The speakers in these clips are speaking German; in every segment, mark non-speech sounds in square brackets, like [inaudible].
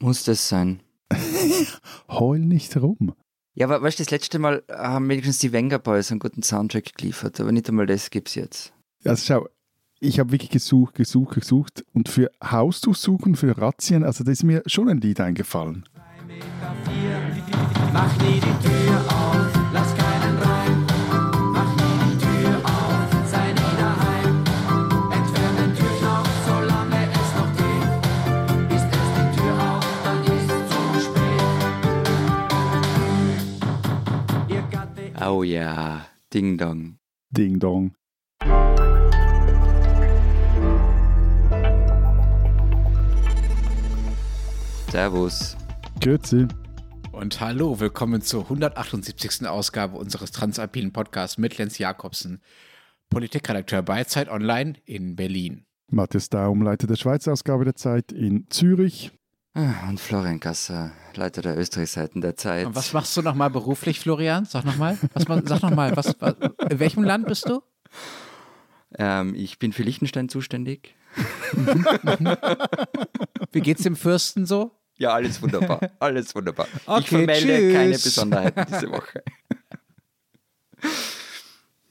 Muss das sein? [laughs] Heul nicht rum. Ja, aber weißt du, das letzte Mal haben wenigstens die Wenger Boys einen guten Soundtrack geliefert, aber nicht einmal das gibt es jetzt. Also schau, ich habe wirklich gesucht, gesucht, gesucht und für Hausdurchsuchen, für Razzien, also da ist mir schon ein Lied eingefallen. Mach nie die Tür Oh ja, Ding Dong. Ding Dong. Servus. Grüezi. Und hallo, willkommen zur 178. Ausgabe unseres Transalpinen Podcasts mit Lenz Jakobsen, Politikredakteur bei Zeit Online in Berlin. Matthias Daum, Leiter der Schweizer Ausgabe der Zeit in Zürich. Ah, Und Florian Gasser, Leiter der Österreichseiten der Zeit. Und was machst du nochmal beruflich, Florian? Sag nochmal. Sag nochmal, was, was, in welchem Land bist du? Ähm, ich bin für Liechtenstein zuständig. Wie geht's dem Fürsten so? Ja, alles wunderbar. Alles wunderbar. ich Okay, vermelde tschüss. keine Besonderheiten diese Woche.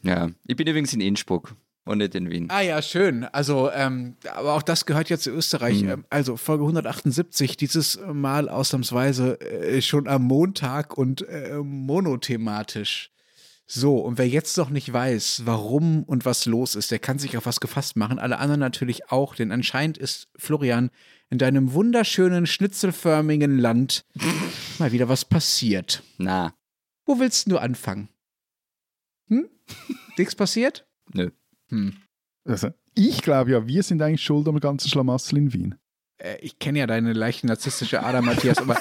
ja, ich bin übrigens in Innsbruck und nicht in Wien. Ah ja, schön. Also, ähm, aber auch das gehört ja zu Österreich. Mhm. Ähm, Also Folge 178, dieses Mal ausnahmsweise äh, schon am Montag und äh, monothematisch. So, und wer jetzt noch nicht weiß, warum und was los ist, der kann sich auf was gefasst machen. Alle anderen natürlich auch, denn anscheinend ist Florian in deinem wunderschönen, schnitzelförmigen Land [laughs] mal wieder was passiert. Na, Wo willst du anfangen? Hm? Nichts passiert? nö. Hm. Also, ich glaube ja, wir sind eigentlich schuld am ganzen Schlamassel in Wien. äh, ich kenne ja deine leicht narzisstische Ader, Matthias, aber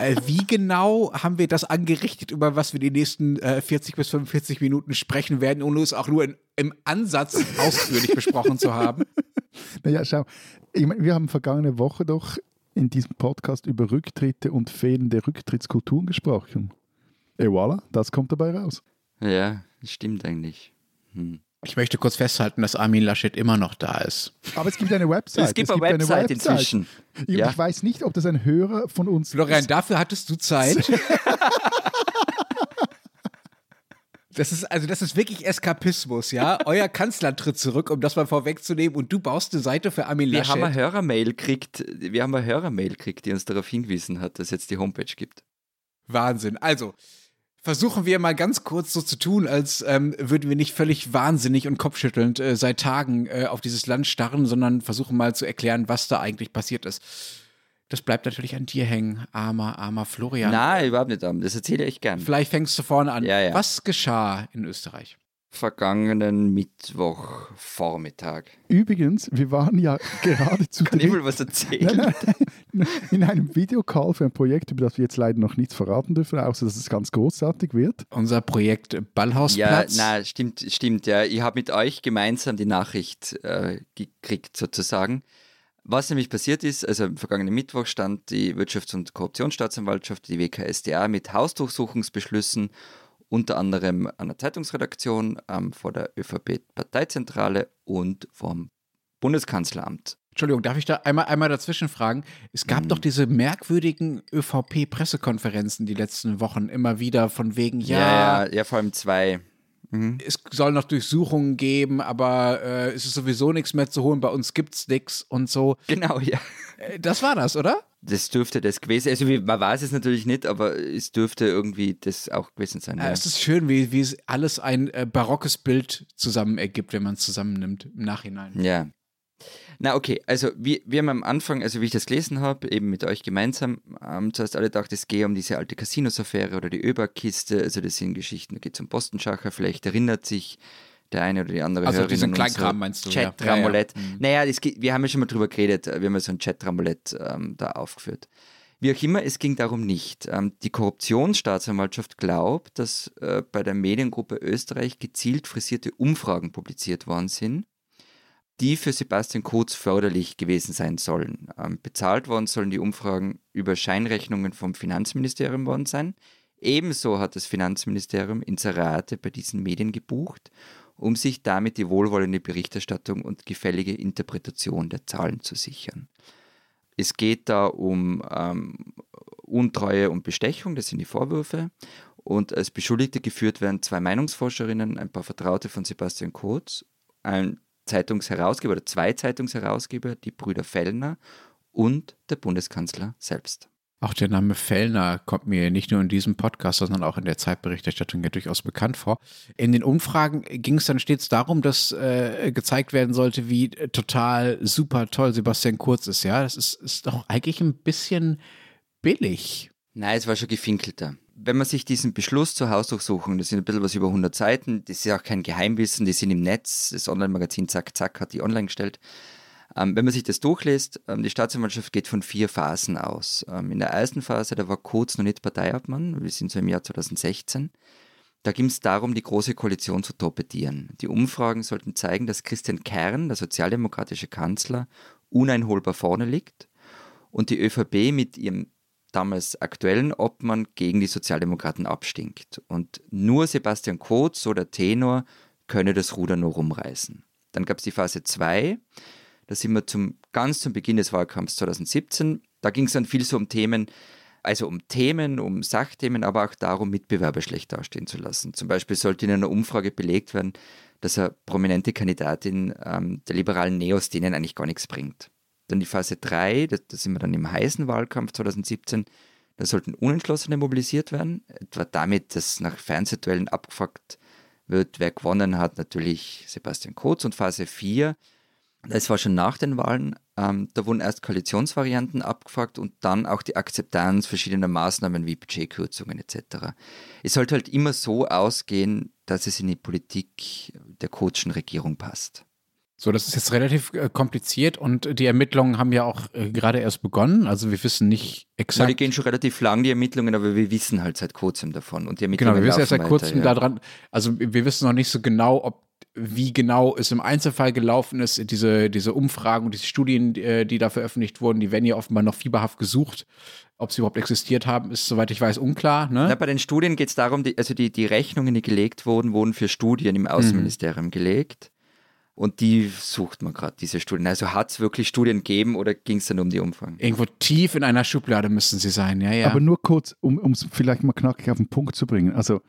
äh, wie genau haben wir das angerichtet, über was wir die nächsten äh, 40 bis 45 Minuten sprechen werden, ohne es auch nur in, im Ansatz ausführlich besprochen zu haben? [laughs] Naja, schau, ich mein, wir haben vergangene Woche doch in diesem Podcast über Rücktritte und fehlende Rücktrittskulturen gesprochen. Et voilà, das kommt dabei raus. Ja, das stimmt eigentlich. Hm. Ich möchte kurz festhalten, dass Armin Laschet immer noch da ist. Aber es gibt eine Website. Es gibt eine Website inzwischen. Ich, Ja. ich weiß nicht, ob das ein Hörer von uns Florian, dafür hattest du Zeit. [laughs] Das ist, also das ist wirklich Eskapismus, ja? Euer Kanzler tritt zurück, um das mal vorwegzunehmen, und du baust eine Seite für Armin Wir Laschet. haben eine Hörermail gekriegt, wir haben eine Hörermail gekriegt, die uns darauf hingewiesen hat, dass es jetzt die Homepage gibt. Wahnsinn. Also, versuchen wir mal ganz kurz so zu tun, als ähm, würden wir nicht völlig wahnsinnig und kopfschüttelnd äh, seit Tagen äh, auf dieses Land starren, sondern versuchen mal zu erklären, was da eigentlich passiert ist. Das bleibt natürlich an dir hängen, armer, armer Florian. Nein, überhaupt nicht. Das erzähle ich gern. Vielleicht fängst du vorne an. Ja, ja. Was geschah in Österreich? Vergangenen Mittwochvormittag. Übrigens, wir waren ja gerade zu Kann ich mal was erzählen? Nein, nein, in einem Videocall für ein Projekt, über das wir jetzt leider noch nichts verraten dürfen, außer dass es ganz großartig wird. Unser Projekt Ja, Ballhausplatz. na, stimmt, stimmt, ja. Ich habe mit euch gemeinsam die Nachricht äh, gekriegt, sozusagen. Was nämlich passiert ist, also am vergangenen Mittwoch stand die Wirtschafts- und Korruptionsstaatsanwaltschaft, die WKSDA, mit Hausdurchsuchungsbeschlüssen, unter anderem an der Zeitungsredaktion, ähm, vor der ÖVP-Parteizentrale und vom Bundeskanzleramt. Entschuldigung, darf ich da einmal, einmal dazwischen fragen? Es gab Mhm. doch diese merkwürdigen ÖVP-Pressekonferenzen die letzten Wochen immer wieder von wegen, ja, ja, ja, ja vor allem zwei. Mhm. es soll noch Durchsuchungen geben, aber äh, es ist sowieso nichts mehr zu holen, bei uns gibt's nichts und so. Genau, ja. Äh, das war das, oder? Das dürfte das gewesen Also wie- man weiß es natürlich nicht, aber es dürfte irgendwie das auch gewesen sein. Äh, Ja. es ist schön, wie, wie es alles ein äh, barockes Bild zusammen ergibt, wenn man es zusammennimmt im Nachhinein. Ja. Na okay, also wir, wir haben am Anfang, also wie ich das gelesen habe, eben mit euch gemeinsam, haben zuerst alle gedacht, es gehe um diese alte Casinos-Affäre oder die Öberg-Kiste, also das sind Geschichten, da geht es um Postenschacher, vielleicht erinnert sich der eine oder die andere Also Hörerin diesen Kleinkram meinst du, ja. Chat-Ramolett. Ja, ja. Mhm. Naja, das, wir haben ja schon mal drüber geredet, wir haben ja so ein Chat-Ramolett ähm, da aufgeführt. Wie auch immer, es ging darum nicht. Ähm, die Korruptionsstaatsanwaltschaft glaubt, dass äh, bei der Mediengruppe Österreich gezielt frisierte Umfragen publiziert worden sind, die für Sebastian Kurz förderlich gewesen sein sollen. Ähm, bezahlt worden sollen die Umfragen über Scheinrechnungen vom Finanzministerium worden sein. Ebenso hat das Finanzministerium Inserate bei diesen Medien gebucht, um sich damit die wohlwollende Berichterstattung und gefällige Interpretation der Zahlen zu sichern. Es geht da um ähm, Untreue und Bestechung, das sind die Vorwürfe. Und als Beschuldigte geführt werden zwei Meinungsforscherinnen, ein paar Vertraute von Sebastian Kurz, ein Zeitungsherausgeber oder zwei Zeitungsherausgeber, die Brüder Fellner und der Bundeskanzler selbst. Auch der Name Fellner kommt mir nicht nur in diesem Podcast, sondern auch in der Zeitberichterstattung ja durchaus bekannt vor. In den Umfragen ging es dann stets darum, dass äh, gezeigt werden sollte, wie total super toll Sebastian Kurz ist. Ja, das ist, ist doch eigentlich ein bisschen billig. Nein, es war schon gefinkelter. Wenn man sich diesen Beschluss zur Hausdurchsuchung, das sind ein bisschen was über 100 Seiten, das ist ja auch kein Geheimwissen, die sind im Netz, das Online-Magazin Zack Zack hat die online gestellt. Ähm, wenn man sich das durchliest, ähm, die Staatsanwaltschaft geht von vier Phasen aus. Ähm, in der ersten Phase, da war Kurz noch nicht Parteiobmann, wir sind so im Jahr 2016. Da ging es darum, die Große Koalition zu torpedieren. Die Umfragen sollten zeigen, dass Christian Kern, der sozialdemokratische Kanzler, uneinholbar vorne liegt und die ÖVP mit ihrem damals aktuellen Obmann gegen die Sozialdemokraten abstinkt. Und nur Sebastian Kurz, so der Tenor, könne das Ruder nur rumreißen. Dann gab es die Phase 2, da sind wir zum, ganz zum Beginn des Wahlkampfs 2017. Da ging es dann viel so um Themen, also um Themen, um Sachthemen, aber auch darum, Mitbewerber schlecht dastehen zu lassen. Zum Beispiel sollte in einer Umfrage belegt werden, dass eine prominente Kandidatin ähm, der liberalen Neos denen eigentlich gar nichts bringt. Dann die Phase 3, da, da sind wir dann im heißen Wahlkampf 2017, da sollten Unentschlossene mobilisiert werden, etwa damit, dass nach Fernsehduellen abgefragt wird, wer gewonnen hat, natürlich Sebastian Kurz. Und Phase 4, das war schon nach den Wahlen, ähm, da wurden erst Koalitionsvarianten abgefragt und dann auch die Akzeptanz verschiedener Maßnahmen wie Budgetkürzungen etc. Es sollte halt immer so ausgehen, dass es in die Politik der Kurzen Regierung passt. So, das ist jetzt relativ äh, kompliziert und die Ermittlungen haben ja auch äh, gerade erst begonnen. Also wir wissen nicht exakt. die gehen schon relativ lang, die Ermittlungen, aber wir wissen halt seit kurzem davon. Und die Genau, Ermittlungen wir wissen erst seit kurzem ja. daran, also wir wissen noch nicht so genau, ob wie genau es im Einzelfall gelaufen ist, diese, diese Umfragen und diese Studien, die, äh, die da veröffentlicht wurden, die werden ja offenbar noch fieberhaft gesucht. Ob sie überhaupt existiert haben, ist, soweit ich weiß, unklar. Ne? Na, bei den Studien geht es darum, die, also die, die Rechnungen, die gelegt wurden, wurden für Studien im Außenministerium gelegt. Und die sucht man gerade, diese Studien. Also hat es wirklich Studien gegeben oder ging es dann um die Umfragen? Irgendwo tief in einer Schublade müssen sie sein, ja, ja. Aber nur kurz, um es vielleicht mal knackig auf den Punkt zu bringen. Also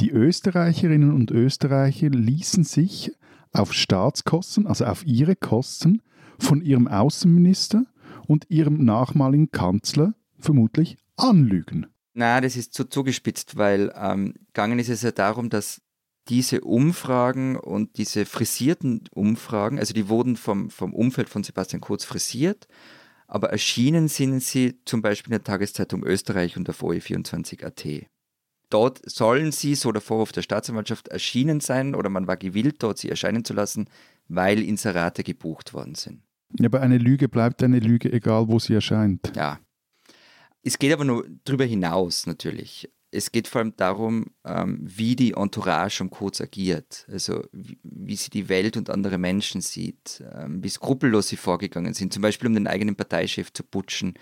die Österreicherinnen und Österreicher ließen sich auf Staatskosten, also auf ihre Kosten, von ihrem Außenminister und ihrem nachmaligen Kanzler vermutlich anlügen. Na, das ist zu zugespitzt, weil ähm, gegangen ist es ja darum, dass diese Umfragen und diese frisierten Umfragen, also die wurden vom, vom Umfeld von Sebastian Kurz frisiert, aber erschienen sind sie zum Beispiel in der Tageszeitung Österreich und auf OE24.at. Dort sollen sie, so der Vorwurf der Staatsanwaltschaft, erschienen sein oder man war gewillt, dort sie erscheinen zu lassen, weil Inserate gebucht worden sind. Ja, aber eine Lüge bleibt eine Lüge, egal wo sie erscheint. Ja. Es geht aber nur darüber hinaus natürlich. Es geht vor allem darum, ähm, wie die Entourage um Kurz agiert. Also wie, sie die Welt und andere Menschen sieht, ähm, wie skrupellos sie vorgegangen sind, zum Beispiel um den eigenen Parteichef zu putschen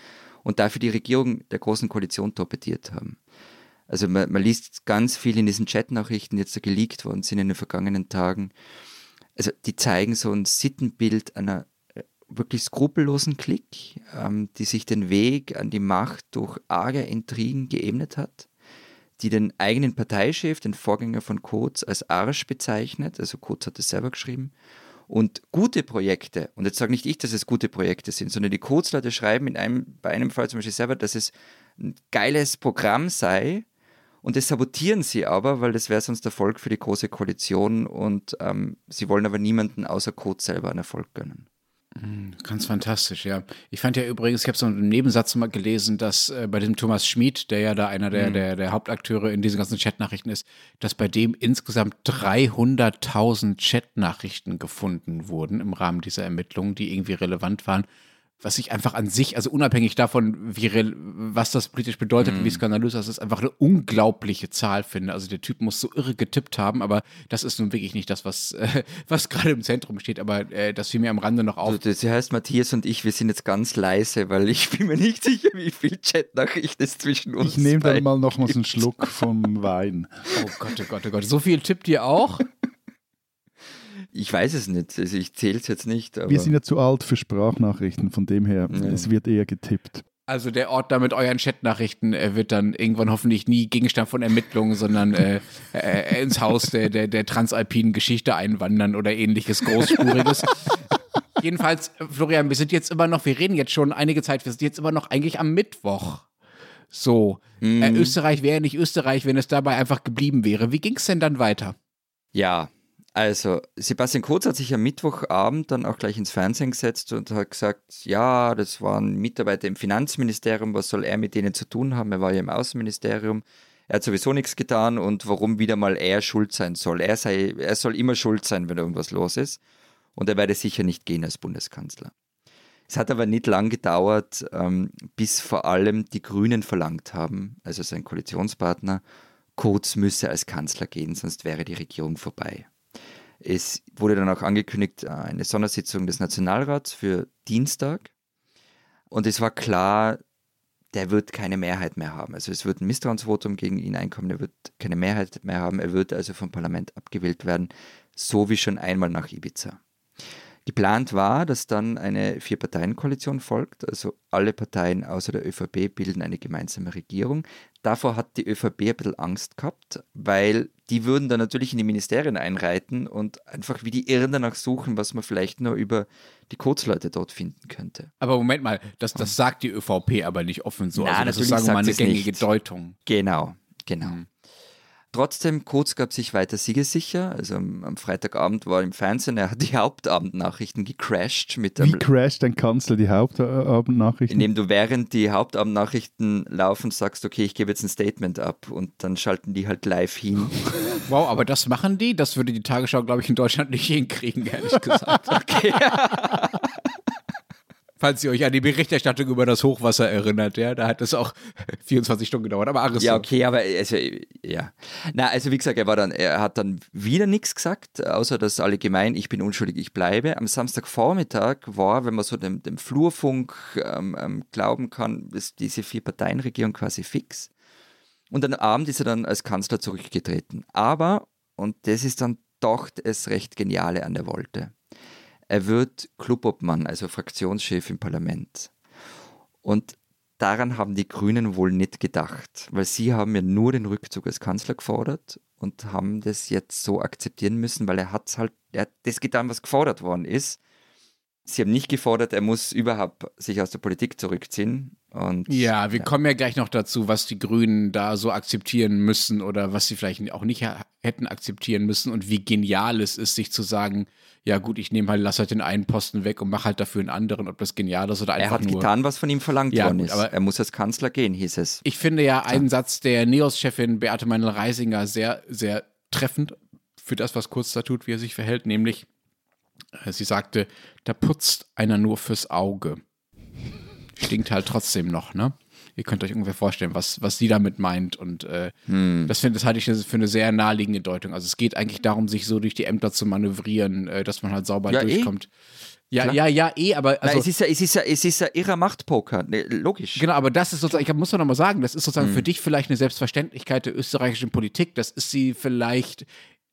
und dafür die Regierung der Großen Koalition torpediert haben. Also man, man liest ganz viel in diesen Chatnachrichten, die jetzt da geleakt worden sind in den vergangenen Tagen. Also die zeigen so ein Sittenbild einer äh, wirklich skrupellosen Klick, ähm, die sich den Weg an die Macht durch arge Intrigen geebnet hat, die den eigenen Parteichef, den Vorgänger von Kurz, als Arsch bezeichnet, also Kurz hat es selber geschrieben, und gute Projekte, und jetzt sage nicht ich, dass es gute Projekte sind, sondern die Kurzleute schreiben in einem, bei einem Fall zum Beispiel selber, dass es ein geiles Programm sei, und das sabotieren sie aber, weil das wäre sonst Erfolg für die Große Koalition. Und ähm, sie wollen aber niemanden außer Kurz selber einen Erfolg gönnen. Ganz fantastisch, ja. Ich fand ja übrigens, ich habe so einen Nebensatz mal gelesen, dass äh, bei dem Thomas Schmid, der ja da einer der, der, der Hauptakteure in diesen ganzen Chatnachrichten ist, dass bei dem insgesamt 300.000 Chatnachrichten gefunden wurden im Rahmen dieser Ermittlungen, die irgendwie relevant waren. Was ich einfach an sich, also unabhängig davon, wie was das politisch bedeutet und wie skandalös das ist, einfach eine unglaubliche Zahl finde. Also der Typ muss so irre getippt haben, aber das ist nun wirklich nicht das, was, äh, [laughs] was gerade im Zentrum steht. Aber äh, das fiel mir am Rande noch auf. Also, das heißt, Matthias und ich, wir sind jetzt ganz leise, weil ich [laughs] bin mir nicht sicher, wie viel Chatnachrichten es zwischen uns Ich nehme dann mal noch mal so einen. Schluck vom Wein. Oh Gott, oh Gott, oh Gott. So viel tippt ihr auch? [laughs] Ich weiß es nicht. Also ich zähle es jetzt nicht. Aber Wir sind ja zu alt für Sprachnachrichten, von dem her, Ja. es wird eher getippt. Also der Ordner mit euren Chatnachrichten äh, wird dann irgendwann hoffentlich nie Gegenstand von Ermittlungen, sondern äh, äh, ins Haus der, der, der transalpinen Geschichte einwandern oder ähnliches Großspuriges. [laughs] Jedenfalls, äh, Florian, wir sind jetzt immer noch, wir reden jetzt schon einige Zeit, wir sind jetzt immer noch eigentlich am Mittwoch. So, äh, Österreich wäre nicht Österreich, wenn es dabei einfach geblieben wäre. Wie ging es denn dann weiter? Ja, also Sebastian Kurz hat sich am Mittwochabend dann auch gleich ins Fernsehen gesetzt und hat gesagt, ja, das waren Mitarbeiter im Finanzministerium, was soll er mit denen zu tun haben? Er war ja im Außenministerium. Er hat sowieso nichts getan und warum wieder mal er schuld sein soll. Er, sei, er soll immer schuld sein, wenn irgendwas los ist. Und er werde sicher nicht gehen als Bundeskanzler. Es hat aber nicht lang gedauert, ähm, bis vor allem die Grünen verlangt haben, also sein Koalitionspartner, Kurz müsse als Kanzler gehen, sonst wäre die Regierung vorbei. Es wurde dann auch angekündigt, äh, eine Sondersitzung des Nationalrats für Dienstag. Und es war klar, der wird keine Mehrheit mehr haben. Also es wird ein Misstrauensvotum gegen ihn einkommen, er wird keine Mehrheit mehr haben, er wird also vom Parlament abgewählt werden, so wie schon einmal nach Ibiza. Geplant war, dass dann eine Vier-Parteien-Koalition folgt, also alle Parteien außer der ÖVP bilden eine gemeinsame Regierung. Davor hat die ÖVP ein bisschen Angst gehabt, weil die würden dann natürlich in die Ministerien einreiten und einfach wie die Irren danach suchen, was man vielleicht nur über die Kurzleute dort finden könnte. Aber Moment mal, das, das sagt die ÖVP aber nicht offen so. Na, also das ist, sagen wir mal, eine gängige nicht. Deutung. Genau, genau. Mhm. Trotzdem, Kurz gab sich weiter siegessicher. Also am, am Freitagabend war er im Fernsehen, er hat die [laughs] Hauptabendnachrichten gecrashed mit Wie crasht ein Kanzler die Hauptabendnachrichten? indem du während die Hauptabendnachrichten laufen sagst, okay, ich gebe jetzt ein Statement ab und dann schalten die halt live hin. [laughs] Wow, aber das machen die? Das würde die Tagesschau, glaube ich, in Deutschland nicht hinkriegen, ehrlich gesagt. [laughs] Okay. Falls ihr euch an die Berichterstattung über das Hochwasser erinnert, ja, da hat es auch [laughs] 24 Stunden gedauert. Aber Aris, Ja, okay, aber also, ja. Na, also wie gesagt, er war dann, er hat dann wieder nichts gesagt, außer dass alle gemein, ich bin unschuldig, ich bleibe. Am Samstagvormittag war, wenn man so dem, dem Flurfunk ähm, ähm, glauben kann, ist diese Vier-Parteien-Regierung quasi fix. Und am Abend ist er dann als Kanzler zurückgetreten. Aber, und das ist dann doch das recht Geniale an der Wolte, er wird Clubobmann, also Fraktionschef im Parlament. Und daran haben die Grünen wohl nicht gedacht, weil sie haben ja nur den Rückzug als Kanzler gefordert und haben das jetzt so akzeptieren müssen, weil er hat halt, er hat das getan, was gefordert worden ist. Sie haben nicht gefordert, er muss überhaupt sich aus der Politik zurückziehen. Und Ja, wir kommen ja gleich noch dazu, was die Grünen da so akzeptieren müssen oder was sie vielleicht auch nicht hätten akzeptieren müssen und wie genial es ist, sich zu sagen, ja gut, ich nehme halt, lass halt den einen Posten weg und mache halt dafür einen anderen, ob das genial ist oder er einfach hat nur. getan, was von ihm verlangt Ja, worden ist. aber- Er muss als Kanzler gehen, hieß es. Ich finde ja einen Satz der NEOS-Chefin Beate Meinl-Reisinger sehr, sehr treffend für das, was Kurz da tut, wie er sich verhält, nämlich sie sagte, da putzt einer nur fürs Auge. Stinkt halt trotzdem noch, ne? Ihr könnt euch ungefähr vorstellen, was, was sie damit meint. Und äh, Hm. das, find, das halte ich für eine sehr naheliegende Deutung. Also es geht eigentlich darum, sich so durch die Ämter zu manövrieren, äh, dass man halt sauber Ja, eh. durchkommt. Ja, Klar. ja, ja, eh, aber Na, also, es, ist ja, es, ist ja, es ist ja irrer Machtpoker, ne, logisch. Genau, aber das ist sozusagen, ich muss doch nochmal sagen, das ist sozusagen Hm. für dich vielleicht eine Selbstverständlichkeit der österreichischen Politik. Das ist sie vielleicht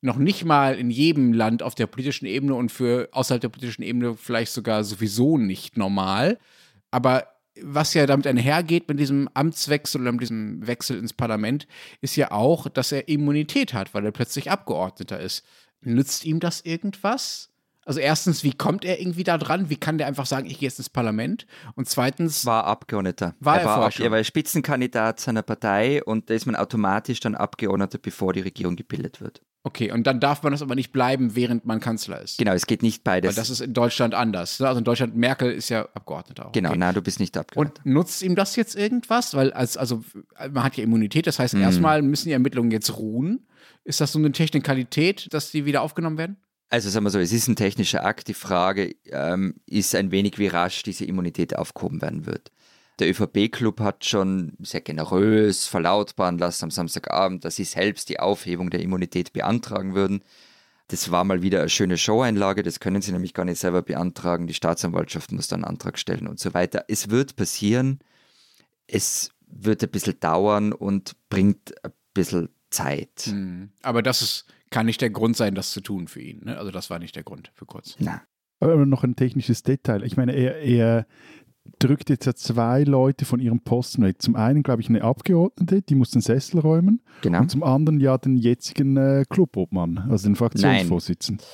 noch nicht mal in jedem Land auf der politischen Ebene und für außerhalb der politischen Ebene vielleicht sogar sowieso nicht normal. Aber was ja damit einhergeht mit diesem Amtswechsel oder mit diesem Wechsel ins Parlament, ist ja auch, dass er Immunität hat, weil er plötzlich Abgeordneter ist. Nützt ihm das irgendwas? Also erstens, wie kommt er irgendwie da dran? Wie kann der einfach sagen, ich gehe jetzt ins Parlament? Und zweitens, war Abgeordneter. War er war, Ab- er war Spitzenkandidat seiner Partei und da ist man automatisch dann Abgeordneter, bevor die Regierung gebildet wird. Okay, und dann darf man das aber nicht bleiben, während man Kanzler ist. Genau, es geht nicht beides. Weil das ist in Deutschland anders. ne? Also in Deutschland, Merkel ist ja Abgeordneter auch. genau, Okay. nein, du bist nicht Abgeordneter. Und nutzt ihm das jetzt irgendwas? Weil als, also man hat ja Immunität, das heißt, erstmal müssen die Ermittlungen jetzt ruhen. Ist das so eine Technikalität, dass die wieder aufgenommen werden? Also sagen wir so, es ist ein technischer Akt. Die Frage ähm, ist ein wenig, wie rasch diese Immunität aufgehoben werden wird. Der ÖVP-Club hat schon sehr generös verlautbaren lassen am Samstagabend, dass sie selbst die Aufhebung der Immunität beantragen würden. Das war mal wieder eine schöne Showeinlage, das können sie nämlich gar nicht selber beantragen. Die Staatsanwaltschaft muss dann einen Antrag stellen und so weiter. Es wird passieren, es wird ein bisschen dauern und bringt ein bisschen Zeit. Hm. Aber das ist kann nicht der Grund sein, das zu tun für ihn. Ne? Also das war nicht der Grund für Kurz. Na, Aber noch ein technisches Detail. Ich meine, er, er drückt jetzt ja zwei Leute von ihrem Posten weg. Zum einen, glaube ich, eine Abgeordnete, die muss den Sessel räumen. genau. Und zum anderen ja den jetzigen äh, Clubobmann, also den Fraktionsvorsitzenden.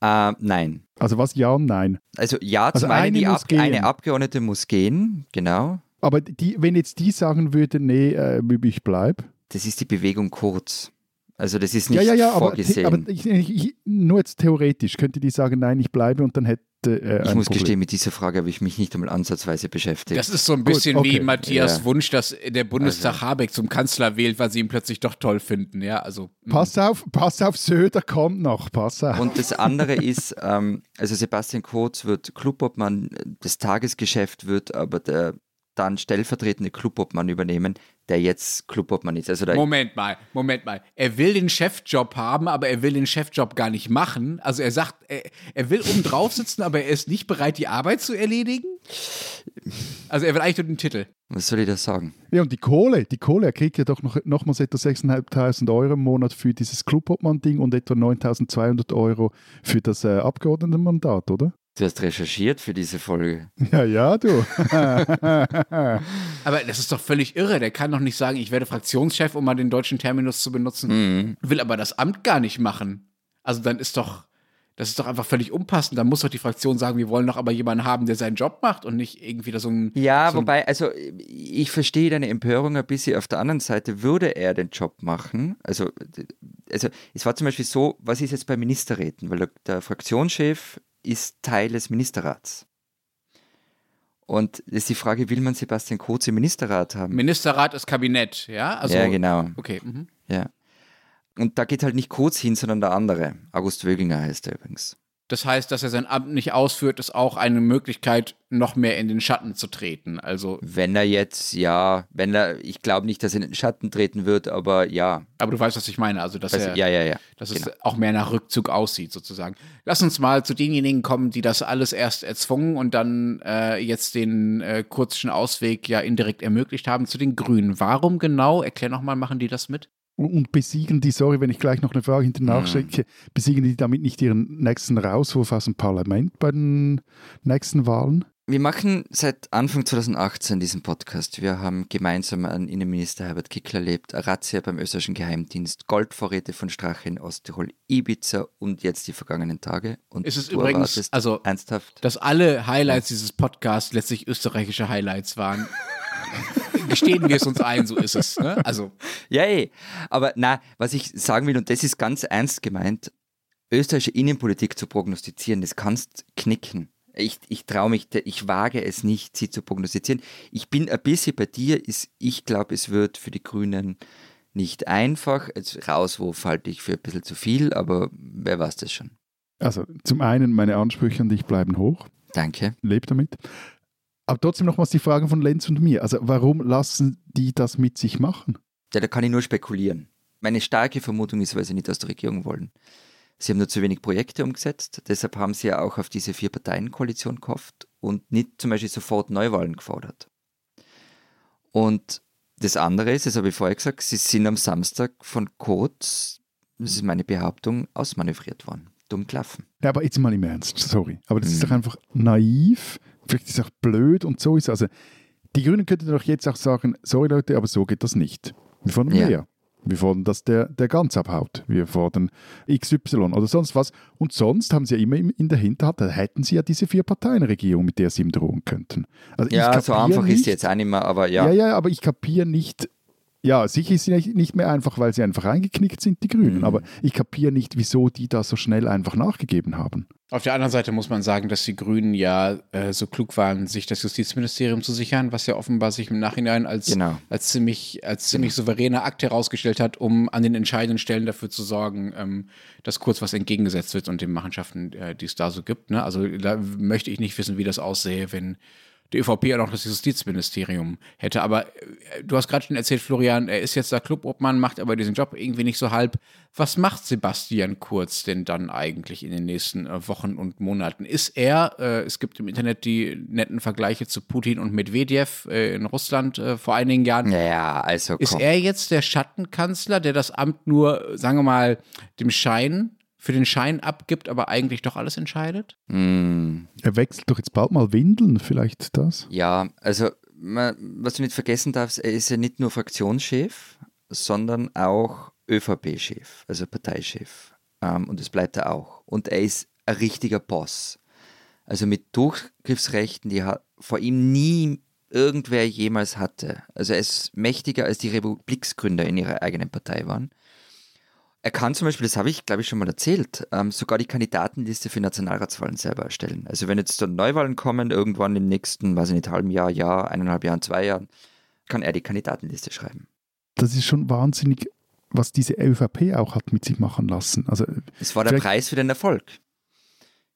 Äh, nein. Also was? Ja und nein. Also ja, Also zum einen, eine Ab gehen. eine Abgeordnete muss gehen, genau. Aber die, wenn jetzt die sagen würde, nee, äh, ich bleibe. Das ist die Bewegung kurz. Also das ist nicht Ja, ja, ja, aber, vorgesehen. aber ich, ich, ich, nur jetzt theoretisch könnte die sagen, nein, ich bleibe und dann hätte äh, ich muss Problem. gestehen, mit dieser Frage habe ich mich nicht einmal ansatzweise beschäftigt. Das ist so ein Gut, bisschen okay. wie Matthias Ja. Wunsch, dass der Bundestag Also. Habeck zum Kanzler wählt, weil sie ihn plötzlich doch toll finden. Ja, also mh. Pass auf, pass auf, Söder kommt noch, pass auf. Und das andere ist, ähm, also Sebastian Kurz wird Clubobmann, das Tagesgeschäft wird aber der dann stellvertretende Clubobmann übernehmen, der jetzt Clubobmann ist. Also Moment mal, Moment mal. Er will den Chefjob haben, aber er will den Chefjob gar nicht machen. Also er sagt, er, er will oben drauf sitzen, aber er ist nicht bereit, die Arbeit zu erledigen. Also er will eigentlich nur den Titel. was soll ich da sagen? Ja, und die Kohle, die Kohle, er kriegt ja doch noch, nochmals etwa 6.500 Euro im Monat für dieses Clubobmann-Ding und etwa 9.200 Euro für das äh, Abgeordnetenmandat, oder? Du hast recherchiert für diese Folge. Ja, ja, du. [laughs] Aber das ist doch völlig irre. Der kann doch nicht sagen, ich werde Fraktionschef, um mal den deutschen Terminus zu benutzen, Mhm. will aber das Amt gar nicht machen. Also dann ist doch, das ist doch einfach völlig unpassend. Dann muss doch die Fraktion sagen, wir wollen doch aber jemanden haben, der seinen Job macht und nicht irgendwie da so ein. Ja, so wobei, also ich verstehe deine Empörung ein bisschen. Auf der anderen Seite würde er den Job machen. Also, also es war zum Beispiel so, was ist jetzt bei Ministerräten? Weil der Fraktionschef ist Teil des Ministerrats. Und ist die Frage, will man Sebastian Kurz im Ministerrat haben? Ministerrat ist Kabinett, ja? Also, ja, genau. Okay. Mhm. Ja. Und da geht halt nicht Kurz hin, sondern der andere. August Wöginger heißt er übrigens. Das heißt, dass er sein Amt nicht ausführt, ist auch eine Möglichkeit, noch mehr in den Schatten zu treten. Also, Wenn er jetzt, ja, wenn er, ich glaube nicht, dass er in den Schatten treten wird, aber ja. aber du weißt, was ich meine. Also, dass Also, er, ja, ja, ja. dass genau. es auch mehr nach Rückzug aussieht, sozusagen. Lass uns mal zu denjenigen kommen, die das alles erst erzwungen und dann äh, jetzt den äh, kurzen Ausweg ja indirekt ermöglicht haben, zu den Grünen. Warum genau, erklär nochmal, machen die das mit? Und besiegen die, sorry, wenn ich gleich noch eine Frage hinter nachschicke, besiegen die damit nicht ihren nächsten Rauswurf aus dem Parlament bei den nächsten Wahlen? Wir machen seit Anfang 2018 diesen Podcast. Wir haben gemeinsam an Innenminister Herbert Kickler erlebt, Razzia beim österreichischen Geheimdienst, Goldvorräte von Strache in Osttirol, Ibiza und jetzt die vergangenen Tage. Und Es ist du übrigens, also ernsthaft. dass alle Highlights dieses Podcasts letztlich österreichische Highlights waren. [laughs] Gestehen wir es uns ein, so ist es. Ne? Also, Ja, eh. Aber na, was ich sagen will, und das ist ganz ernst gemeint, österreichische Innenpolitik zu prognostizieren, das kannst knicken. Ich, ich traue mich, ich wage es nicht, sie zu prognostizieren. Ich bin ein bisschen bei dir, ist, ich glaube, es wird für die Grünen nicht einfach. Jetzt Rauswurf halte ich für ein bisschen zu viel, aber wer weiß das schon. Also zum einen, meine Ansprüche an dich bleiben hoch, Danke. lebe damit. Aber trotzdem nochmals die Frage von Lenz und mir. Also warum lassen die das mit sich machen? Ja, da kann ich nur spekulieren. Meine starke Vermutung ist, weil sie nicht aus der Regierung wollen. Sie haben nur zu wenig Projekte umgesetzt, deshalb haben sie ja auch auf diese Vier-Parteien-Koalition gehofft und nicht zum Beispiel sofort Neuwahlen gefordert. Und das andere ist, das habe ich vorher gesagt, sie sind am Samstag von Kurz, das ist meine Behauptung, ausmanövriert worden. Dumm klaffen. Ja, aber jetzt mal im Ernst, sorry. Aber das ist Mhm. doch einfach naiv, vielleicht ist es auch blöd und so ist. Also die Grünen könnten doch jetzt auch sagen, sorry Leute, aber so geht das nicht. Wir fordern Ja. mehr. Wir fordern, dass der, der ganz abhaut. Wir fordern XY oder sonst was. Und sonst haben sie ja immer im- in der Hinterhand, da hätten sie ja diese Vier-Parteien-Regierung, mit der sie ihm drohen könnten. Also ich Ja, so einfach ist nicht- sie jetzt auch nicht mehr, aber Ja, ja. ja, aber ich kapiere nicht. Ja, sicher ist sie nicht- mehr einfach, weil sie einfach reingeknickt sind, die Grünen. Mhm. Aber ich kapiere nicht, wieso die da so schnell einfach nachgegeben haben. Auf der anderen Seite muss man sagen, dass die Grünen ja äh, so klug waren, sich das Justizministerium zu sichern, was ja offenbar sich im Nachhinein als, Genau. als ziemlich, als ziemlich souveräner Akt herausgestellt hat, um an den entscheidenden Stellen dafür zu sorgen, ähm, dass kurz was entgegengesetzt wird und den Machenschaften, äh, die es da so gibt. Ne? Also da möchte ich nicht wissen, wie das aussähe, wenn die ÖVP auch noch das Justizministerium hätte. Aber äh, du hast gerade schon erzählt, Florian, er ist jetzt der Clubobmann, macht aber diesen Job irgendwie nicht so halb. Was macht Sebastian Kurz denn dann eigentlich in den nächsten äh, Wochen und Monaten? Ist er, äh, es gibt im Internet die netten Vergleiche zu Putin und Medvedev äh, in Russland äh, vor einigen Jahren. Ja, also Ist komm. er jetzt der Schattenkanzler, der das Amt nur, sagen wir mal, dem Schein, für den Schein abgibt, aber eigentlich doch alles entscheidet? Hm, Er wechselt doch jetzt bald mal Windeln, vielleicht das. ja, also man, was du nicht vergessen darfst, er ist ja nicht nur Fraktionschef, sondern auch ÖVP-Chef, also Parteichef. Ähm, und das bleibt er auch. Und er ist ein richtiger Boss. Also mit Durchgriffsrechten, die ha- vor ihm nie irgendwer jemals hatte. Also er ist mächtiger als die Republiksgründer in ihrer eigenen Partei waren. Er kann zum Beispiel, das habe ich glaube ich schon mal erzählt, ähm, sogar die Kandidatenliste für Nationalratswahlen selber erstellen. Also wenn jetzt dann Neuwahlen kommen, irgendwann im nächsten, weiß ich nicht, halben Jahr, Jahr, eineinhalb Jahren, zwei Jahren, kann er die Kandidatenliste schreiben. Das ist schon wahnsinnig, was diese ÖVP auch hat mit sich machen lassen. Also Es war der Preis für den Erfolg.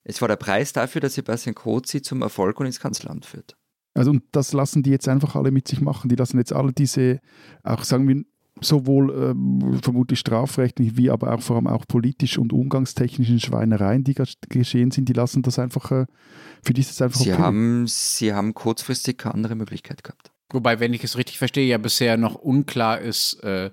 Es war der Preis dafür, dass Sebastian Kurz sie zum Erfolg und ins Kanzleramt führt. Also und das lassen die jetzt einfach alle mit sich machen. Die lassen jetzt alle diese, auch sagen wir, sowohl ähm, vermutlich strafrechtlich wie aber auch vor allem auch politisch und umgangstechnischen Schweinereien, die geschehen sind, die lassen das einfach, äh, für die ist das einfach Sie, okay. haben, sie haben kurzfristig keine andere Möglichkeit gehabt. Wobei, wenn ich es richtig verstehe, ja bisher noch unklar ist, äh,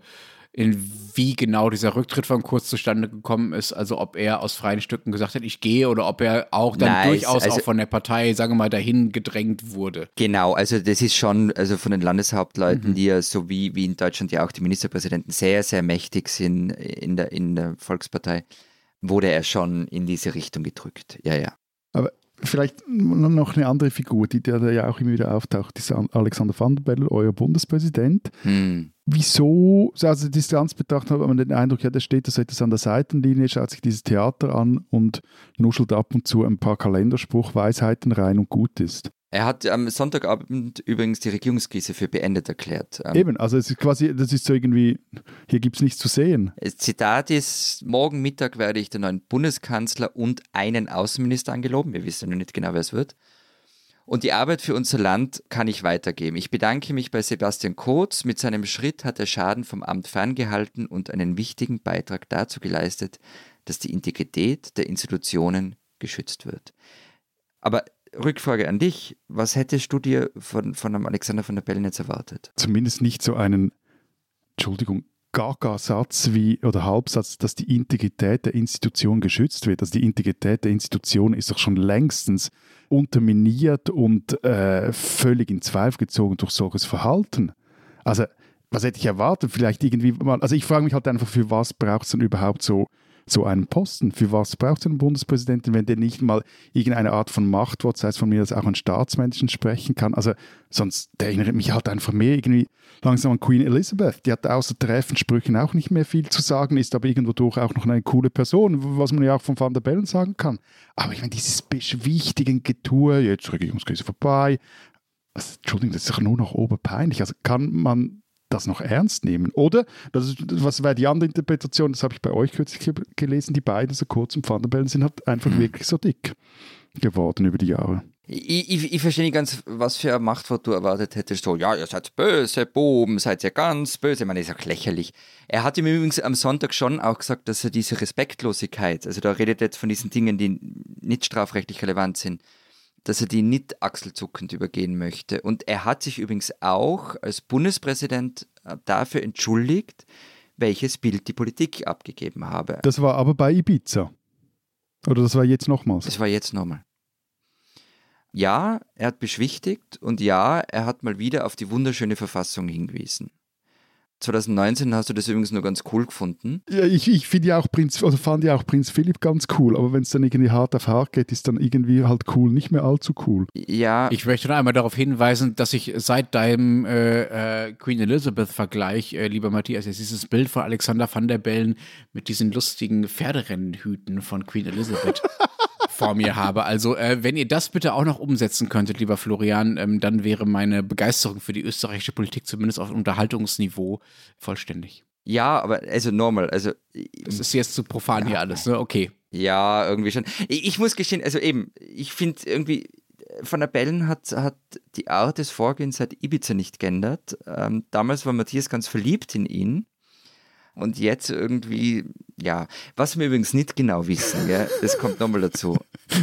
in wie genau dieser Rücktritt von Kurz zustande gekommen ist. Also ob er aus freien Stücken gesagt hat, ich gehe, oder ob er auch dann Nein, durchaus also- auch von der Partei, sagen wir mal, dahin gedrängt wurde. Genau, also das ist schon, also von den Mhm. Landeshauptleuten, die ja so wie, wie in Deutschland ja auch die Ministerpräsidenten sehr, sehr mächtig sind in der, in der Volkspartei, wurde er schon in diese Richtung gedrückt. Ja, ja. Vielleicht noch eine andere Figur, die der da ja auch immer wieder auftaucht, ist Alexander Van der Bellen, euer Bundespräsident. Hm. Wieso, also Distanz betrachtet hat man den Eindruck, ja, der steht da so etwas an der Seitenlinie, schaut sich dieses Theater an und nuschelt ab und zu ein paar Kalenderspruchweisheiten rein und gut ist. Er hat am Sonntagabend übrigens die Regierungskrise für beendet erklärt. Ähm, Eben, also es ist quasi, das ist so irgendwie, hier gibt es nichts zu sehen. Das Zitat ist, morgen Mittag werde ich den neuen Bundeskanzler und einen Außenminister angeloben. Wir wissen noch nicht genau, wer es wird. Und die Arbeit für unser Land kann ich weitergeben. Ich bedanke mich bei Sebastian Kurz. Mit seinem Schritt hat er Schaden vom Amt ferngehalten und einen wichtigen Beitrag dazu geleistet, dass die Integrität der Institutionen geschützt wird. Aber Rückfrage an dich. Was hättest du dir von, von einem Alexander von der Bellen jetzt erwartet? Zumindest nicht so einen, Entschuldigung, Gaga-Satz wie oder Halbsatz, dass die Integrität der Institution geschützt wird. Also die Integrität der Institution ist doch schon längstens unterminiert und äh, völlig in Zweifel gezogen durch solches Verhalten. Also, was hätte ich erwartet? Vielleicht irgendwie mal, also ich frage mich halt einfach, für was braucht es denn überhaupt so, so einen Posten? Für was braucht einen Bundespräsidenten, wenn der nicht mal irgendeine Art von Machtwort, sei es von mir, dass auch ein Staatsmenschen sprechen kann? Also, sonst, der erinnert mich halt einfach mehr irgendwie langsam an Queen Elizabeth. Die hat außer träfen Sprüchen auch nicht mehr viel zu sagen, ist aber irgendwo durch auch noch eine coole Person, was man ja auch von Van der Bellen sagen kann. Aber ich meine, dieses beschwichtigen Getue, jetzt Regierungskrise vorbei, also, Entschuldigung, das ist doch nur noch oberpeinlich. Also kann man das noch ernst nehmen? Oder, das ist, was wäre die andere Interpretation, das habe ich bei euch kürzlich ge- gelesen, die beiden, so kurz und Van sind halt einfach wirklich so dick geworden über die Jahre. Ich, ich, ich verstehe nicht ganz, was für ein Machtwort du erwartet hättest. So, ja, ihr seid böse, Buben, seid ihr ganz böse. Ich meine, ist auch lächerlich. Er hat ihm übrigens am Sonntag schon auch gesagt, dass er diese Respektlosigkeit, also da redet er jetzt von diesen Dingen, die nicht strafrechtlich relevant sind, dass er die nicht achselzuckend übergehen möchte. Und er hat sich übrigens auch als Bundespräsident äh, dafür entschuldigt, welches Bild die Politik abgegeben habe. Das war aber bei Ibiza. Oder das war jetzt nochmals. Das war jetzt nochmal. Ja, er hat beschwichtigt und ja, er hat mal wieder auf die wunderschöne Verfassung hingewiesen. 2019 hast du das übrigens nur ganz cool gefunden. Ja, ich, ich finde ja auch Prinz, also fand ja auch Prinz Philipp ganz cool, aber wenn es dann irgendwie hart auf hart geht, ist dann irgendwie halt cool, nicht mehr allzu cool. Ja, Ich möchte noch einmal darauf hinweisen, dass ich seit deinem äh, äh, Queen Elizabeth-Vergleich, äh, lieber Matthias, jetzt dieses Bild von Alexander van der Bellen mit diesen lustigen Pferderennenhüten von Queen Elizabeth [laughs] vor mir habe. Also, äh, wenn ihr das bitte auch noch umsetzen könntet, lieber Florian, ähm, dann wäre meine Begeisterung für die österreichische Politik zumindest auf Unterhaltungsniveau vollständig. ja, aber also normal, also Das ist jetzt zu profan hier alles, ne? Okay. ja, irgendwie schon. Ich, ich muss gestehen, also eben, ich finde irgendwie, Van der Bellen hat, hat die Art des Vorgehens seit Ibiza nicht geändert. Ähm, damals war Matthias ganz verliebt in ihn. Und jetzt irgendwie, ja, was wir übrigens nicht genau wissen, gell, das kommt nochmal dazu. [laughs]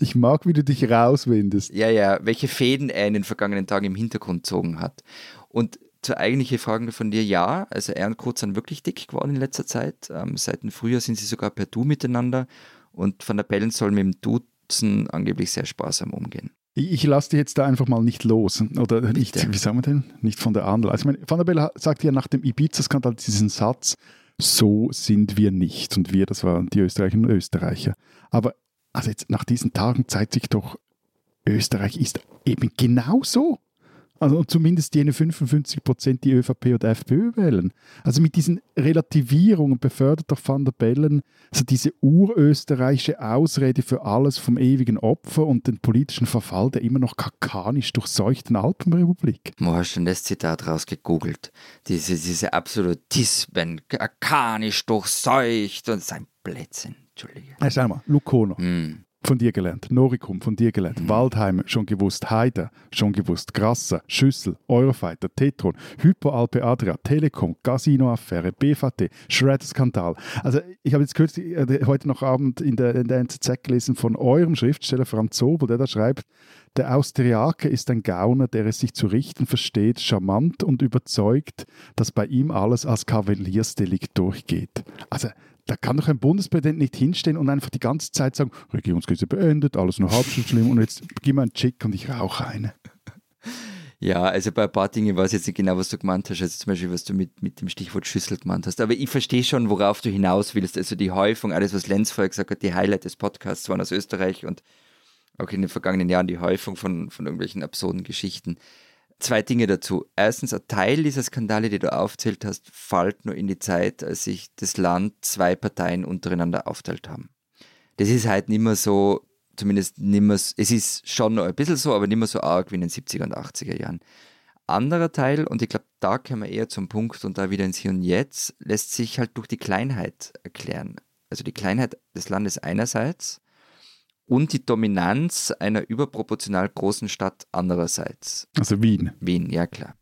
Ich mag, wie du dich rauswindest. Ja, ja, welche Fäden er in den vergangenen Tagen im Hintergrund gezogen hat. Und zur eigentlichen Frage von dir, ja, also er und Kurt sind wirklich dick geworden in letzter Zeit. Ähm, seit dem Frühjahr sind sie sogar per Du miteinander und Van der Bellen soll mit dem Duzen angeblich sehr sparsam umgehen. Ich, ich lasse dich jetzt da einfach mal nicht los. Oder nicht, Bitte. wie sagen wir denn? Nicht von der Andel. Also, ich meine, Van der Bellen sagt ja nach dem Ibiza-Skandal diesen Satz, so sind wir nicht. Und wir, das waren die Österreicherinnen und Österreicher. Aber also jetzt nach diesen Tagen zeigt sich doch, Österreich ist eben genau so. Also zumindest jene 55 Prozent, die ÖVP oder FPÖ wählen. Also mit diesen Relativierungen befördert doch Van der Bellen also diese urösterreichische Ausrede für alles vom ewigen Opfer und den politischen Verfall der immer noch kakanisch durchseuchten Alpenrepublik. Wo hast du denn das Zitat rausgegoogelt? Diese, diese Absolutismen, arkanisch durchseucht und sein Blödsinn. Entschuldige. Hey, schau mal, Lucono, Hm. Von dir gelernt. Noricum, von dir gelernt. Waldheim, schon gewusst. Heider, schon gewusst. Grasser, Schüssel, Eurofighter, Tetron, Hyperalpe Adria, Telekom, Casino-Affäre, BVT, Shred-Skandal. Also ich habe jetzt kürzlich, äh, heute noch Abend in der, in der NZZ gelesen von eurem Schriftsteller Franz Sobel, der da schreibt, der Austriaker ist ein Gauner, der es sich zu richten versteht, charmant und überzeugt, dass bei ihm alles als Kavaliersdelikt durchgeht. Also da kann doch ein Bundespräsident nicht hinstehen und einfach die ganze Zeit sagen, Regierungskrise beendet, alles nur halb so schlimm und jetzt gib mir einen Chick und ich rauche eine. Ja, also bei ein paar Dingen weiß ich jetzt nicht genau, was du gemeint hast. Also zum Beispiel, was du mit, mit dem Stichwort Schüssel gemeint hast. Aber ich verstehe schon, worauf du hinaus willst. Also die Häufung, alles, was Lenz vorher gesagt hat, die Highlight des Podcasts waren aus Österreich und auch in den vergangenen Jahren die Häufung von, von irgendwelchen absurden Geschichten. Zwei Dinge dazu. Erstens, ein Teil dieser Skandale, die du aufzählt hast, fällt nur in die Zeit, als sich das Land zwei Parteien untereinander aufteilt haben. Das ist halt nicht mehr so, zumindest nicht mehr, es ist schon noch ein bisschen so, aber nicht mehr so arg wie in den 70er und 80er Jahren. Anderer Teil, und ich glaube, da kommen wir eher zum Punkt und da wieder ins Hier und Jetzt, lässt sich halt durch die Kleinheit erklären. Also die Kleinheit des Landes einerseits und die Dominanz einer überproportional großen Stadt andererseits. Also Wien. Wien, ja klar.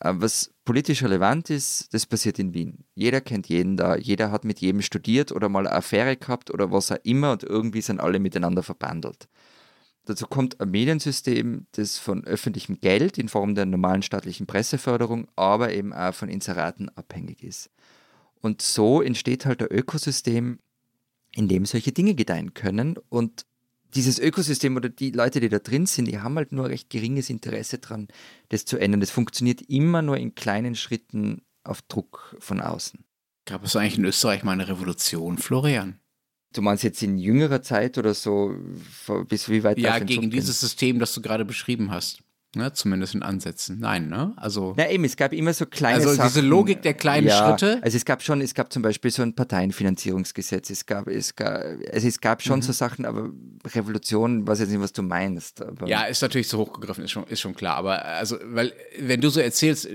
Äh, Was politisch relevant ist, das passiert in Wien. Jeder kennt jeden da, jeder hat mit jedem studiert oder mal eine Affäre gehabt oder was auch immer und irgendwie sind alle miteinander verbandelt. Dazu kommt ein Mediensystem, das von öffentlichem Geld in Form der normalen staatlichen Presseförderung, aber eben auch von Inseraten abhängig ist. Und so entsteht halt ein Ökosystem, in dem solche Dinge gedeihen können. Und dieses Ökosystem oder die Leute, die da drin sind, die haben halt nur recht geringes Interesse daran, das zu ändern. Das funktioniert immer nur in kleinen Schritten auf Druck von außen. Gab es eigentlich in Österreich mal eine Revolution, Florian? Du meinst jetzt in jüngerer Zeit oder so, bis wie weit Ja, gegen dieses System, das du gerade beschrieben hast. Ne, zumindest in Ansätzen. Nein, ne? Also. Na eben, es gab immer so kleine Also Sachen. diese Logik der kleinen ja, Schritte? Also es gab schon, es gab zum Beispiel so ein Parteienfinanzierungsgesetz, es gab, es gab, also es gab Mhm. schon so Sachen, aber Revolution, weiß jetzt nicht, was du meinst. Ja, ist natürlich zu hochgegriffen, ist schon, ist schon klar. Aber also, weil, wenn du so erzählst,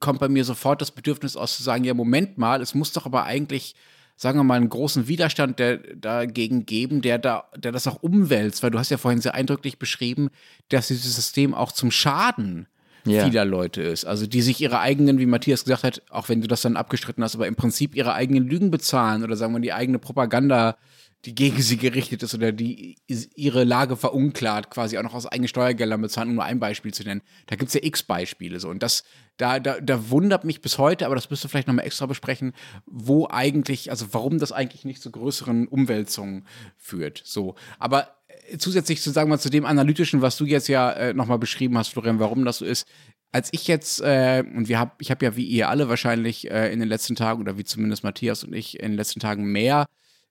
kommt bei mir sofort das Bedürfnis aus zu sagen, ja, Moment mal, es muss doch aber eigentlich, sagen wir mal, einen großen Widerstand der, dagegen geben, der da, der das auch umwälzt, weil du hast ja vorhin sehr eindrücklich beschrieben, dass dieses System auch zum Schaden Ja. vieler Leute ist. Also die sich ihre eigenen, wie Matthias gesagt hat, auch wenn du das dann abgestritten hast, aber im Prinzip ihre eigenen Lügen bezahlen oder sagen wir die eigene Propaganda, die gegen sie gerichtet ist oder die ihre Lage verunklart, quasi auch noch aus eigenen Steuergeldern bezahlen, um nur ein Beispiel zu nennen. Da gibt es ja x Beispiele so. Und das, da, da, da wundert mich bis heute, aber das müsst ihr vielleicht nochmal extra besprechen, wo eigentlich, also warum das eigentlich nicht zu größeren Umwälzungen führt. So. Aber äh, zusätzlich zu sagen, mal zu dem Analytischen, was du jetzt ja äh, nochmal beschrieben hast, Florian, warum das so ist, als ich jetzt, äh, und wir hab, ich habe ja wie ihr alle wahrscheinlich äh, in den letzten Tagen, oder wie zumindest Matthias und ich in den letzten Tagen mehr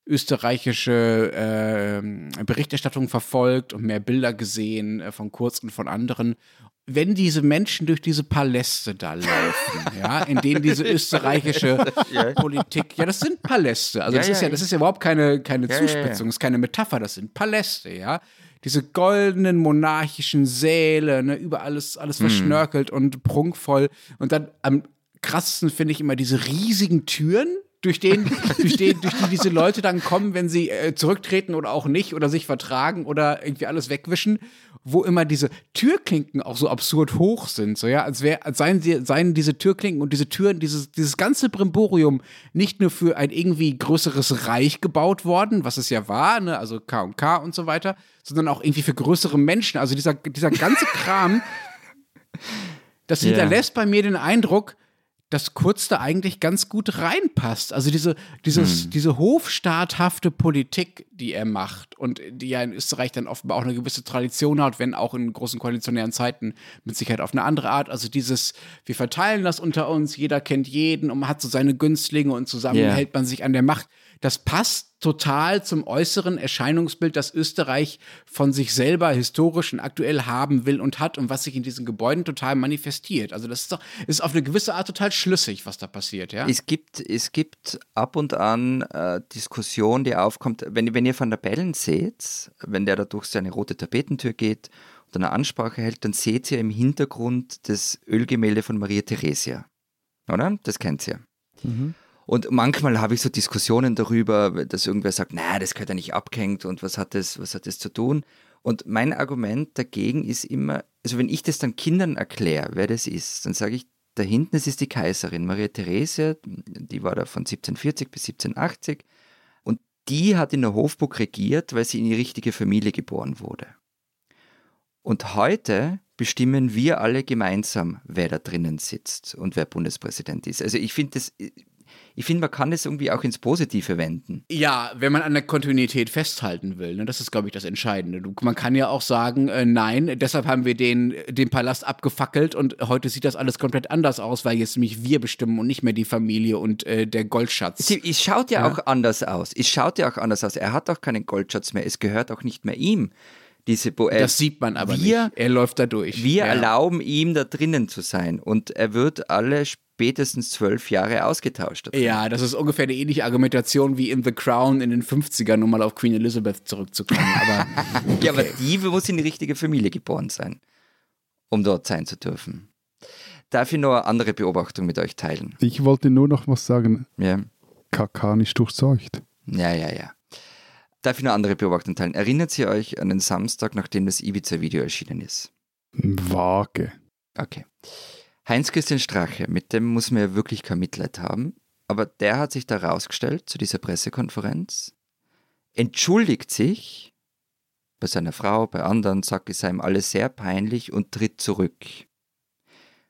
österreichische äh, Berichterstattung verfolgt und mehr Bilder gesehen äh, von Kurz und von anderen. Wenn diese Menschen durch diese Paläste da laufen, [laughs] ja, in denen diese österreichische [laughs] Politik, ja, das sind Paläste. Also Ja, das ist ja, ja, das ist ja überhaupt keine, keine Ja, ja, ja. Zuspitzung, das ist keine Metapher, das sind Paläste, ja. Diese goldenen monarchischen Säle, ne, über alles, alles Mhm. verschnörkelt und prunkvoll. Und dann am krassesten finde ich immer diese riesigen Türen, durch den, [laughs] durch den, durch die diese Leute dann kommen, wenn sie äh, zurücktreten oder auch nicht oder sich vertragen oder irgendwie alles wegwischen, wo immer diese Türklinken auch so absurd hoch sind, so ja, als wäre, als seien sie, seien diese Türklinken und diese Türen, dieses, dieses ganze Brimborium nicht nur für ein irgendwie größeres Reich gebaut worden, was es ja war, ne, also K und K und so weiter, sondern auch irgendwie für größere Menschen. Also dieser, dieser ganze Kram, das [laughs] hinterlässt bei mir den Eindruck, dass Kurz da eigentlich ganz gut reinpasst. Also diese, dieses, diese hofstaathafte Politik, die er macht und die ja in Österreich dann offenbar auch eine gewisse Tradition hat, wenn auch in großen koalitionären Zeiten mit Sicherheit auf eine andere Art. Also dieses, wir verteilen das unter uns, jeder kennt jeden und man hat so seine Günstlinge und zusammen Ja. hält man sich an der Macht. Das passt total zum äußeren Erscheinungsbild, das Österreich von sich selber historisch und aktuell haben will und hat und was sich in diesen Gebäuden total manifestiert. Also das ist doch ist auf eine gewisse Art total schlüssig, was da passiert, ja? Es gibt, es gibt ab und an äh, Diskussion, die aufkommt, wenn, wenn ihr Van der Bellen seht, wenn der da durch seine rote Tapetentür geht und eine Ansprache hält, dann seht ihr im Hintergrund das Ölgemälde von Maria Theresia. Oder? Das kennt ihr. Und manchmal habe ich so Diskussionen darüber, dass irgendwer sagt, na, das gehört ja nicht abgehängt und was hat das, was hat das zu tun? Und mein Argument dagegen ist immer, also wenn ich das dann Kindern erkläre, wer das ist, dann sage ich, da hinten, das ist die Kaiserin Maria Theresia, die war da von 1740 bis 1780 und die hat in der Hofburg regiert, weil sie in die richtige Familie geboren wurde. Und heute bestimmen wir alle gemeinsam, wer da drinnen sitzt und wer Bundespräsident ist. Also ich finde das, ich finde, man kann das irgendwie auch ins Positive wenden. Ja, wenn man an der Kontinuität festhalten will, ne, das ist, glaube ich, das Entscheidende. Du, man kann ja auch sagen, äh, nein, deshalb haben wir den, den Palast abgefackelt und heute sieht das alles komplett anders aus, weil jetzt nämlich wir bestimmen und nicht mehr die Familie und äh, der Goldschatz. Sie, es schaut ja, auch anders aus. Es schaut ja auch anders aus. Er hat auch keinen Goldschatz mehr. Es gehört auch nicht mehr ihm. Diese Bo äh, das sieht man aber wir, nicht. Er läuft da durch. Wir Ja. erlauben ihm, da drinnen zu sein. Und er wird alle spätestens zwölf Jahre ausgetauscht. drin. Ja, das ist ungefähr eine ähnliche Argumentation wie in The Crown in den 50ern, um mal auf Queen Elizabeth zurückzukommen. Aber [laughs] Ja, aber die muss in die richtige Familie geboren sein, um dort sein zu dürfen. Darf ich noch eine andere Beobachtung mit euch teilen? Ich wollte nur noch was sagen. Ja, Kakanisch durchseucht. ja, ja. ja. Darf ich noch eine andere Beobachtung teilen? Erinnert ihr euch an den Samstag, nachdem das Ibiza-Video erschienen ist? Vage. Okay. Heinz-Christian Strache, mit dem muss man ja wirklich kein Mitleid haben, aber der hat sich da rausgestellt zu dieser Pressekonferenz, entschuldigt sich bei seiner Frau, bei anderen, sagt, es sei ihm alles sehr peinlich und tritt zurück.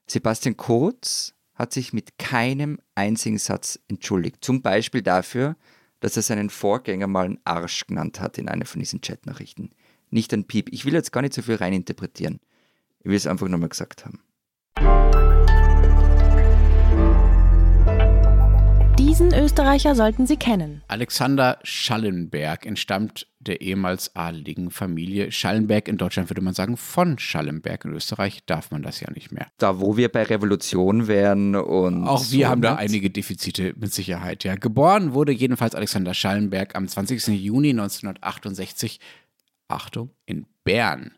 Sebastian Kurz hat sich mit keinem einzigen Satz entschuldigt. Zum Beispiel dafür, dass er seinen Vorgänger mal einen Arsch genannt hat in einer von diesen Chatnachrichten. Nicht ein Piep. Ich will jetzt gar nicht so viel reininterpretieren. Ich will es einfach nochmal gesagt haben. Diesen Österreicher sollten Sie kennen. Alexander Schallenberg entstammt der ehemals adeligen Familie Schallenberg. In Deutschland würde man sagen von Schallenberg. In Österreich darf man das ja nicht mehr. Da, wo wir bei Revolution wären und. Auch wir so haben da einige Defizite mit Sicherheit. Ja. Geboren wurde jedenfalls Alexander Schallenberg am 20. Juni 1968, Achtung, in Bern.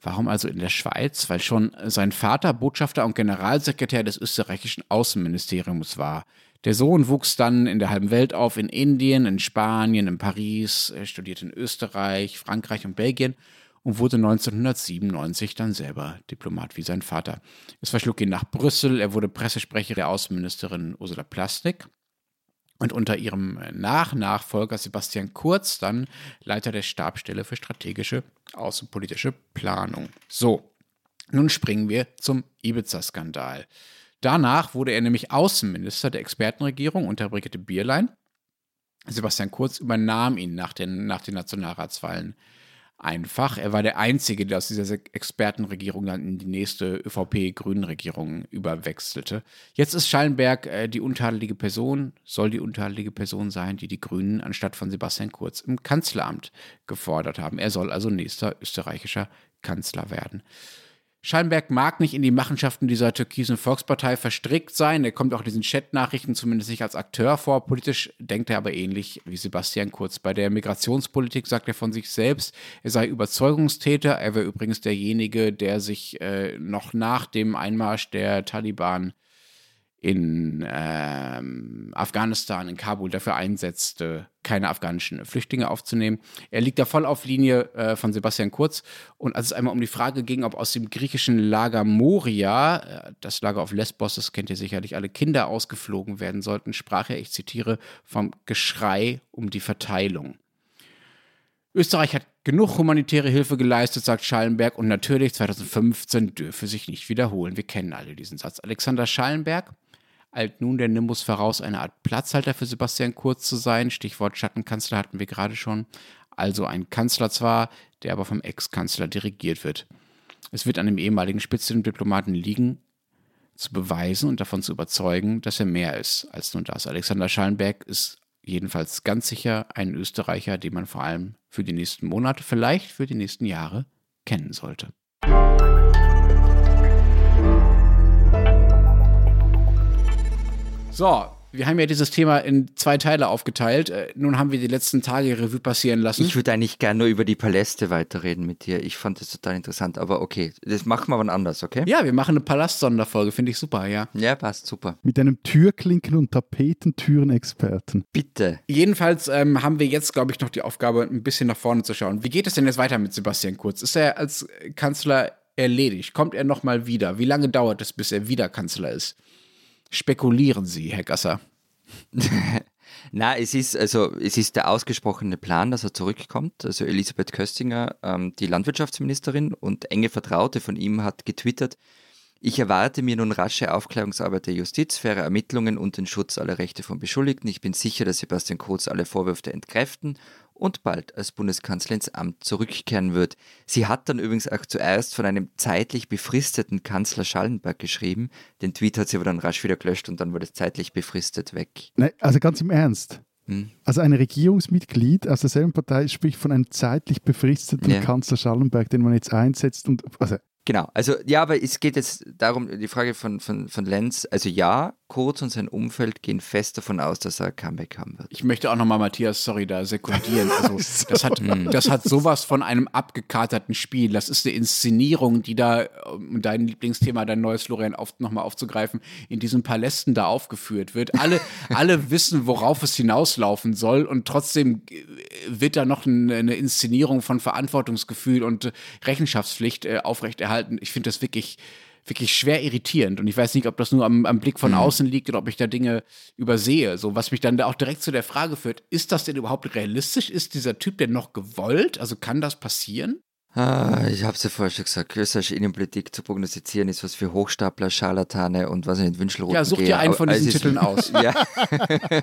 Warum also in der Schweiz? Weil schon sein Vater Botschafter und Generalsekretär des österreichischen Außenministeriums war. Der Sohn wuchs dann in der halben Welt auf, in Indien, in Spanien, in Paris, er studierte in Österreich, Frankreich und Belgien und wurde 1997 dann selber Diplomat wie sein Vater. Es verschlug ihn nach Brüssel, er wurde Pressesprecher der Außenministerin Ursula Plastik und unter ihrem Nach-Nachfolger Sebastian Kurz dann Leiter der Stabstelle für strategische außenpolitische Planung. So, nun springen wir zum Ibiza-Skandal. Danach wurde er nämlich Außenminister der Expertenregierung unter Brigitte Bierlein. Sebastian Kurz übernahm ihn nach den, nach den Nationalratswahlen einfach. Er war der Einzige, der aus dieser Expertenregierung dann in die nächste ÖVP-Grünen-Regierung überwechselte. Jetzt ist Schallenberg äh, die untadelige Person, soll die untadelige Person sein, die die Grünen anstatt von Sebastian Kurz im Kanzleramt gefordert haben. Er soll also nächster österreichischer Kanzler werden. Schallenberg mag nicht in die Machenschaften dieser türkisen Volkspartei verstrickt sein. Er kommt auch in diesen Chatnachrichten zumindest nicht als Akteur vor. Politisch denkt er aber ähnlich wie Sebastian Kurz. Bei der Migrationspolitik sagt er von sich selbst, er sei Überzeugungstäter. Er wäre übrigens derjenige, der sich äh, noch nach dem Einmarsch der Taliban in ähm, Afghanistan, in Kabul dafür einsetzte, keine afghanischen Flüchtlinge aufzunehmen. Er liegt da voll auf Linie äh, von Sebastian Kurz. Und als es einmal um die Frage ging, ob aus dem griechischen Lager Moria, äh, das Lager auf Lesbos, das kennt ihr sicherlich alle, Kinder ausgeflogen werden sollten, sprach er, ich zitiere, vom Geschrei um die Verteilung. Österreich hat genug humanitäre Hilfe geleistet, sagt Schallenberg, und natürlich 2015 dürfe sich nicht wiederholen. Wir kennen alle diesen Satz. Alexander Schallenberg eilt nun der Nimbus voraus, eine Art Platzhalter für Sebastian Kurz zu sein. Stichwort Schattenkanzler hatten wir gerade schon. Also ein Kanzler zwar, der aber vom Ex-Kanzler dirigiert wird. Es wird an dem ehemaligen Spitzendiplomaten liegen, zu beweisen und davon zu überzeugen, dass er mehr ist als nur das. Alexander Schallenberg ist jedenfalls ganz sicher ein Österreicher, den man vor allem für die nächsten Monate, vielleicht für die nächsten Jahre kennen sollte. So, wir haben ja dieses Thema in zwei Teile aufgeteilt. Äh, Nun haben wir die letzten Tage Revue passieren lassen. Ich würde eigentlich gerne nur über die Paläste weiterreden mit dir. Ich fand das total interessant, aber okay, das machen wir wann anders, okay? ja, wir machen eine Palast-Sonderfolge, finde ich super, ja. Ja, passt, super. Mit einem Türklinken- und Tapetentüren-Experten. Bitte. Jedenfalls ähm, haben wir jetzt, glaube ich, noch die Aufgabe, ein bisschen nach vorne zu schauen. Wie geht es denn jetzt weiter mit Sebastian Kurz? Ist er als Kanzler erledigt? Kommt er nochmal wieder? Wie lange dauert es, bis er wieder Kanzler ist? Spekulieren Sie, Herr Gasser. [laughs] Na, es ist also es ist der ausgesprochene Plan, dass er zurückkommt. Also Elisabeth Köstinger, ähm, die Landwirtschaftsministerin und enge Vertraute von ihm, hat getwittert: Ich erwarte mir nun rasche Aufklärungsarbeit der Justiz, faire Ermittlungen und den Schutz aller Rechte von Beschuldigten. Ich bin sicher, dass Sebastian Kurz alle Vorwürfe entkräften und bald als Bundeskanzler ins Amt zurückkehren wird. Sie hat dann übrigens auch zuerst von einem zeitlich befristeten Kanzler Schallenberg geschrieben. Den Tweet hat sie aber dann rasch wieder gelöscht und dann wurde es zeitlich befristet weg. Nein, also ganz im Ernst. Hm. Also ein Regierungsmitglied aus derselben Partei spricht von einem zeitlich befristeten Ja. Kanzler Schallenberg, den man jetzt einsetzt. Und, also, Genau, also ja, aber es geht jetzt darum, die Frage von, von, von Lenz, also ja, Kurz und sein Umfeld gehen fest davon aus, dass er ein Comeback haben wird. Ich möchte auch nochmal Matthias, sorry, da sekundieren. [laughs] Also, das, hat, das hat sowas von einem abgekaterten Spiel. Das ist eine Inszenierung, die da, um dein Lieblingsthema, dein neues Florian auf, nochmal aufzugreifen, in diesen Palästen da aufgeführt wird. Alle, [laughs] alle wissen, worauf es hinauslaufen soll und trotzdem wird da noch eine, Inszenierung von Verantwortungsgefühl und Rechenschaftspflicht äh, aufrechterhalten. Ich finde das wirklich wirklich schwer irritierend. Und ich weiß nicht, ob das nur am, am Blick von außen liegt oder ob ich da Dinge übersehe. So, was mich dann da auch direkt zu der Frage führt, ist das denn überhaupt realistisch? Ist dieser Typ denn noch gewollt? Also kann das passieren? Ah, ich habe es ja vorher schon gesagt, österreichische Innenpolitik zu prognostizieren ist was für Hochstapler, Scharlatane und was in den Wünschelroten Ja, such dir einen von diesen Titeln [laughs] aus. Ja. [laughs]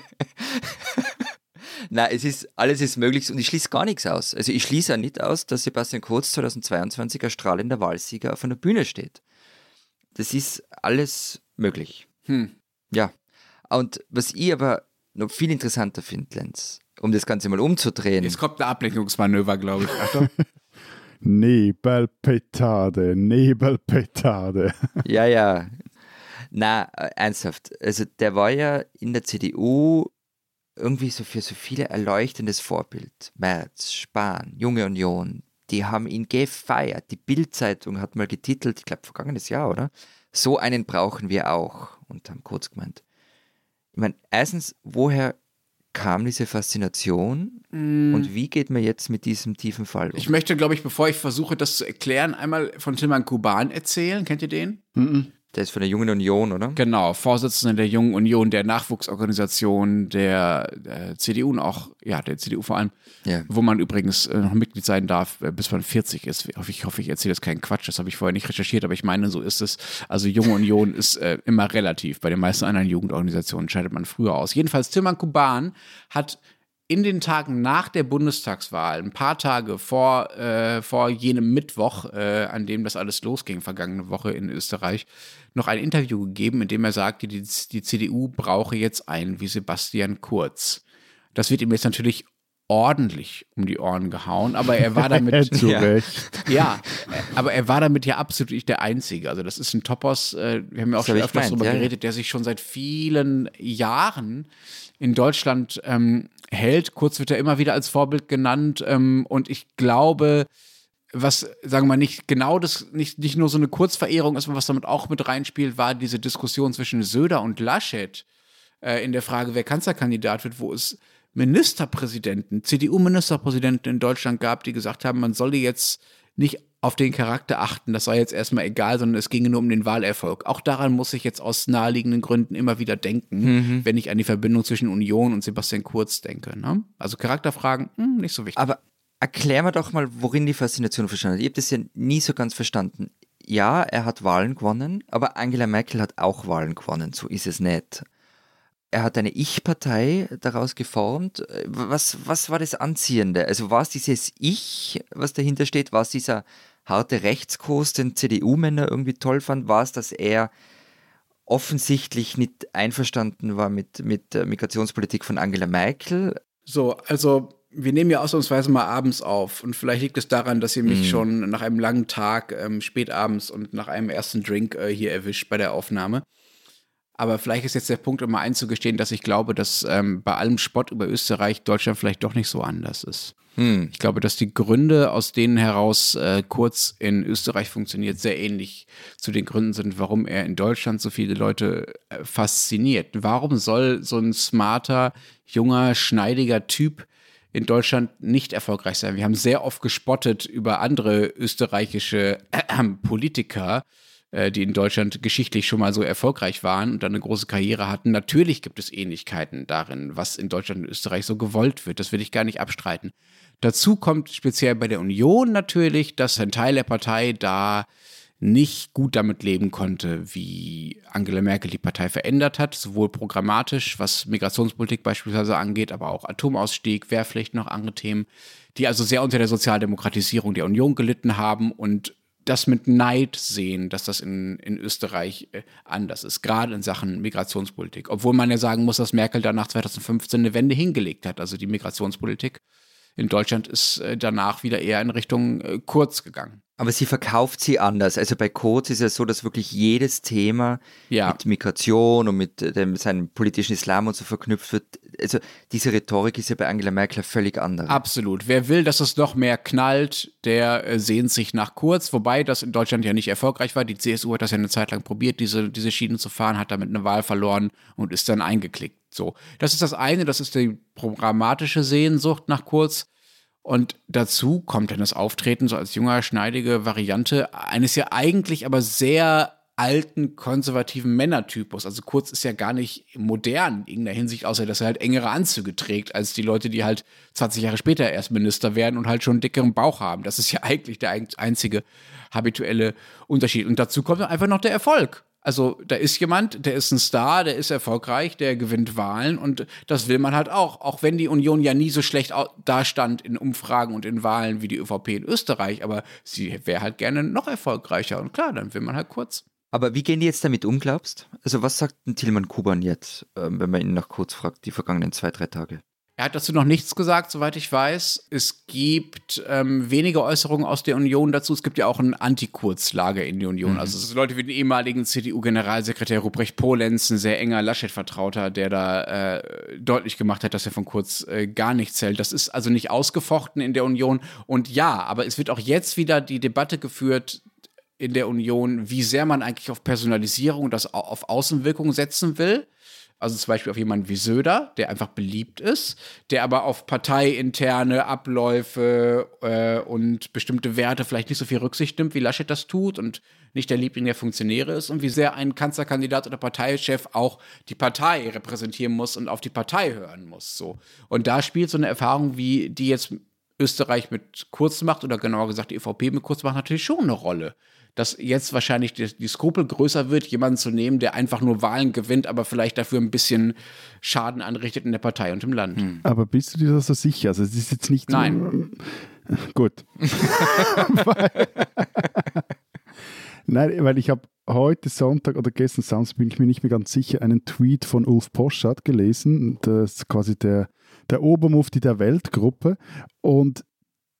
Nein, es ist, alles ist möglich und ich schließe gar nichts aus. Also ich schließe auch nicht aus, dass Sebastian Kurz 2022 als strahlender Wahlsieger auf einer Bühne steht. Das ist alles möglich. Hm. Ja. Und was ich aber noch viel interessanter finde, Lenz, um das Ganze mal umzudrehen. Jetzt kommt ein Ablenkungsmanöver, glaube ich. [laughs] Achtung. Nebelpetarde, Nebelpetarde. [laughs] Ja, ja. Na, äh, ernsthaft. Also der war ja in der CDU irgendwie so für so viele erleuchtendes Vorbild. Merz, Spahn, Junge Union, die haben ihn gefeiert. Die Bild-Zeitung hat mal getitelt, ich glaube vergangenes Jahr, oder? So einen brauchen wir auch. Und haben kurz gemeint. Ich meine, erstens, woher kam diese Faszination und wie geht man jetzt mit diesem tiefen Fall um? Ich möchte, glaube ich, bevor ich versuche, das zu erklären, einmal von Tilman Kuban erzählen. Kennt ihr den? Der ist von der Jungen Union, oder? Genau, Vorsitzender der Jungen Union, der Nachwuchsorganisation der, der CDU und auch, ja, der CDU vor allem, Ja. wo man übrigens äh, noch Mitglied sein darf, äh, bis man 40 ist. Ich hoffe, ich, hoffe, ich erzähle jetzt keinen Quatsch, das habe ich vorher nicht recherchiert, aber ich meine, so ist es. Also Junge Union ist äh, immer relativ. Bei den meisten anderen Jugendorganisationen scheidet man früher aus. Jedenfalls, Tilman Kuban hat in den Tagen nach der Bundestagswahl, ein paar Tage vor, äh, vor jenem Mittwoch, äh, an dem das alles losging, vergangene Woche in Österreich, noch ein Interview gegeben, in dem er sagte, die, die CDU brauche jetzt einen wie Sebastian Kurz. Das wird ihm jetzt natürlich ordentlich um die Ohren gehauen, aber er war [laughs] damit Zu [laughs] Ja. Recht. ja, aber er war damit ja absolut nicht der Einzige. Also das ist ein Topos, äh, wir haben ja auch Das schon öfters darüber ja, ja. geredet, der sich schon seit vielen Jahren in Deutschland ähm, hält. Kurz wird er immer wieder als Vorbild genannt ähm, und ich glaube, was, sagen wir mal, nicht genau das, nicht, nicht nur so eine Kurzverehrung ist, was damit auch mit reinspielt, war diese Diskussion zwischen Söder und Laschet äh, in der Frage, wer Kanzlerkandidat wird, wo es Ministerpräsidenten, CDU-Ministerpräsidenten in Deutschland gab, die gesagt haben, man solle jetzt nicht auf den Charakter achten, das sei jetzt erstmal egal, sondern es ginge nur um den Wahlerfolg. Auch daran muss ich jetzt aus naheliegenden Gründen immer wieder denken, wenn ich an die Verbindung zwischen Union und Sebastian Kurz denke. Ne? Also Charakterfragen, hm, nicht so wichtig. Aber erklär mir doch mal, worin die Faszination verstanden hat. Ich habe das ja nie so ganz verstanden. Ja, er hat Wahlen gewonnen, aber Angela Merkel hat auch Wahlen gewonnen, so ist es nicht. Er hat eine Ich-Partei daraus geformt. Was, was war das Anziehende? Also war es dieses Ich, was dahinter steht? War es dieser harte Rechtskurs, den CDU-Männer irgendwie toll fand? War es, dass er offensichtlich nicht einverstanden war mit, mit der Migrationspolitik von Angela Merkel? So, also wir nehmen ja ausnahmsweise mal abends auf und vielleicht liegt es daran, dass ihr mich schon nach einem langen Tag ähm, spätabends und nach einem ersten Drink äh, hier erwischt bei der Aufnahme. Aber vielleicht ist jetzt der Punkt, um mal einzugestehen, dass ich glaube, dass ähm, bei allem Spott über Österreich Deutschland vielleicht doch nicht so anders ist. Hm. Ich glaube, dass die Gründe, aus denen heraus äh, Kurz in Österreich funktioniert, sehr ähnlich zu den Gründen sind, warum er in Deutschland so viele Leute äh, fasziniert. Warum soll so ein smarter, junger, schneidiger Typ in Deutschland nicht erfolgreich sein? Wir haben sehr oft gespottet über andere österreichische äh, Politiker, äh, die in Deutschland geschichtlich schon mal so erfolgreich waren und dann eine große Karriere hatten. Natürlich gibt es Ähnlichkeiten darin, was in Deutschland und Österreich so gewollt wird. Das will ich gar nicht abstreiten. Dazu kommt speziell bei der Union natürlich, dass ein Teil der Partei da nicht gut damit leben konnte, wie Angela Merkel die Partei verändert hat, sowohl programmatisch, was Migrationspolitik beispielsweise angeht, aber auch Atomausstieg, Wehrpflicht, noch andere Themen, die also sehr unter der Sozialdemokratisierung der Union gelitten haben und das mit Neid sehen, dass das in, in Österreich äh, anders ist, gerade in Sachen Migrationspolitik. Obwohl man ja sagen muss, dass Merkel dann nach 2015 eine Wende hingelegt hat. Also die Migrationspolitik in Deutschland ist äh, danach wieder eher in Richtung äh, Kurz gegangen. Aber sie verkauft sie anders. Also bei Kurz ist es so, dass wirklich jedes Thema Ja. mit Migration und mit dem, seinem politischen Islam und so verknüpft wird. Also diese Rhetorik ist ja bei Angela Merkel völlig anders. Absolut. Wer will, dass es noch mehr knallt, der äh, sehnt sich nach Kurz, wobei das in Deutschland ja nicht erfolgreich war. Die CSU hat das ja eine Zeit lang probiert, diese, diese Schienen zu fahren, hat damit eine Wahl verloren und ist dann eingeklickt. So. Das ist das eine, das ist die programmatische Sehnsucht nach Kurz. Und dazu kommt dann das Auftreten so als junger, schneidige Variante eines ja eigentlich aber sehr alten, konservativen Männertypus. Also Kurz ist ja gar nicht modern in irgendeiner Hinsicht, außer dass er halt engere Anzüge trägt, als die Leute, die halt 20 Jahre später erst Minister werden und halt schon einen dickeren Bauch haben. Das ist ja [laughs] eigentlich der ein- einzige habituelle Unterschied. Und dazu kommt einfach noch der Erfolg. Also da ist jemand, der ist ein Star, der ist erfolgreich, der gewinnt Wahlen und das will man halt auch. Auch wenn die Union ja nie so schlecht dastand in Umfragen und in Wahlen wie die ÖVP in Österreich, aber sie wäre halt gerne noch erfolgreicher und klar, dann will man halt kurz. Aber wie gehen die jetzt damit um, glaubst? Also was sagt Tilman Kuban jetzt, ähm, wenn man ihn nach Kurz fragt, die vergangenen zwei, drei Tage? Er hat dazu noch nichts gesagt, soweit ich weiß. Es gibt ähm, wenige Äußerungen aus der Union dazu. Es gibt ja auch ein Anti-Kurz-Lager in der Union. Also es sind Leute wie den ehemaligen CDU-Generalsekretär Ruprecht Polenz, ein sehr enger Laschet-Vertrauter, der da äh, deutlich gemacht hat, dass er von Kurz äh, gar nichts hält. Das ist also nicht ausgefochten in der Union. Und ja, aber es wird auch jetzt wieder die Debatte geführt, in der Union, wie sehr man eigentlich auf Personalisierung und das au- auf Außenwirkung setzen will. Also zum Beispiel auf jemanden wie Söder, der einfach beliebt ist, der aber auf parteiinterne Abläufe äh, und bestimmte Werte vielleicht nicht so viel Rücksicht nimmt, wie Laschet das tut und nicht der Liebling der Funktionäre ist und wie sehr ein Kanzlerkandidat oder Parteichef auch die Partei repräsentieren muss und auf die Partei hören muss. So. Und da spielt so eine Erfahrung, wie die jetzt Österreich mit Kurz macht oder genauer gesagt die EVP mit Kurz macht, natürlich schon eine Rolle dass jetzt wahrscheinlich die, die Skrupel größer wird, jemanden zu nehmen, der einfach nur Wahlen gewinnt, aber vielleicht dafür ein bisschen Schaden anrichtet in der Partei und im Land. Aber bist du dir da so sicher? Also es ist jetzt nicht Nein. so. Gut. Weil- [laughs] Nein, weil ich habe heute Sonntag oder gestern Samstag bin ich mir nicht mehr ganz sicher einen Tweet von Ulf Poschardt gelesen. Das ist quasi der, der Obermufti der Weltgruppe. Und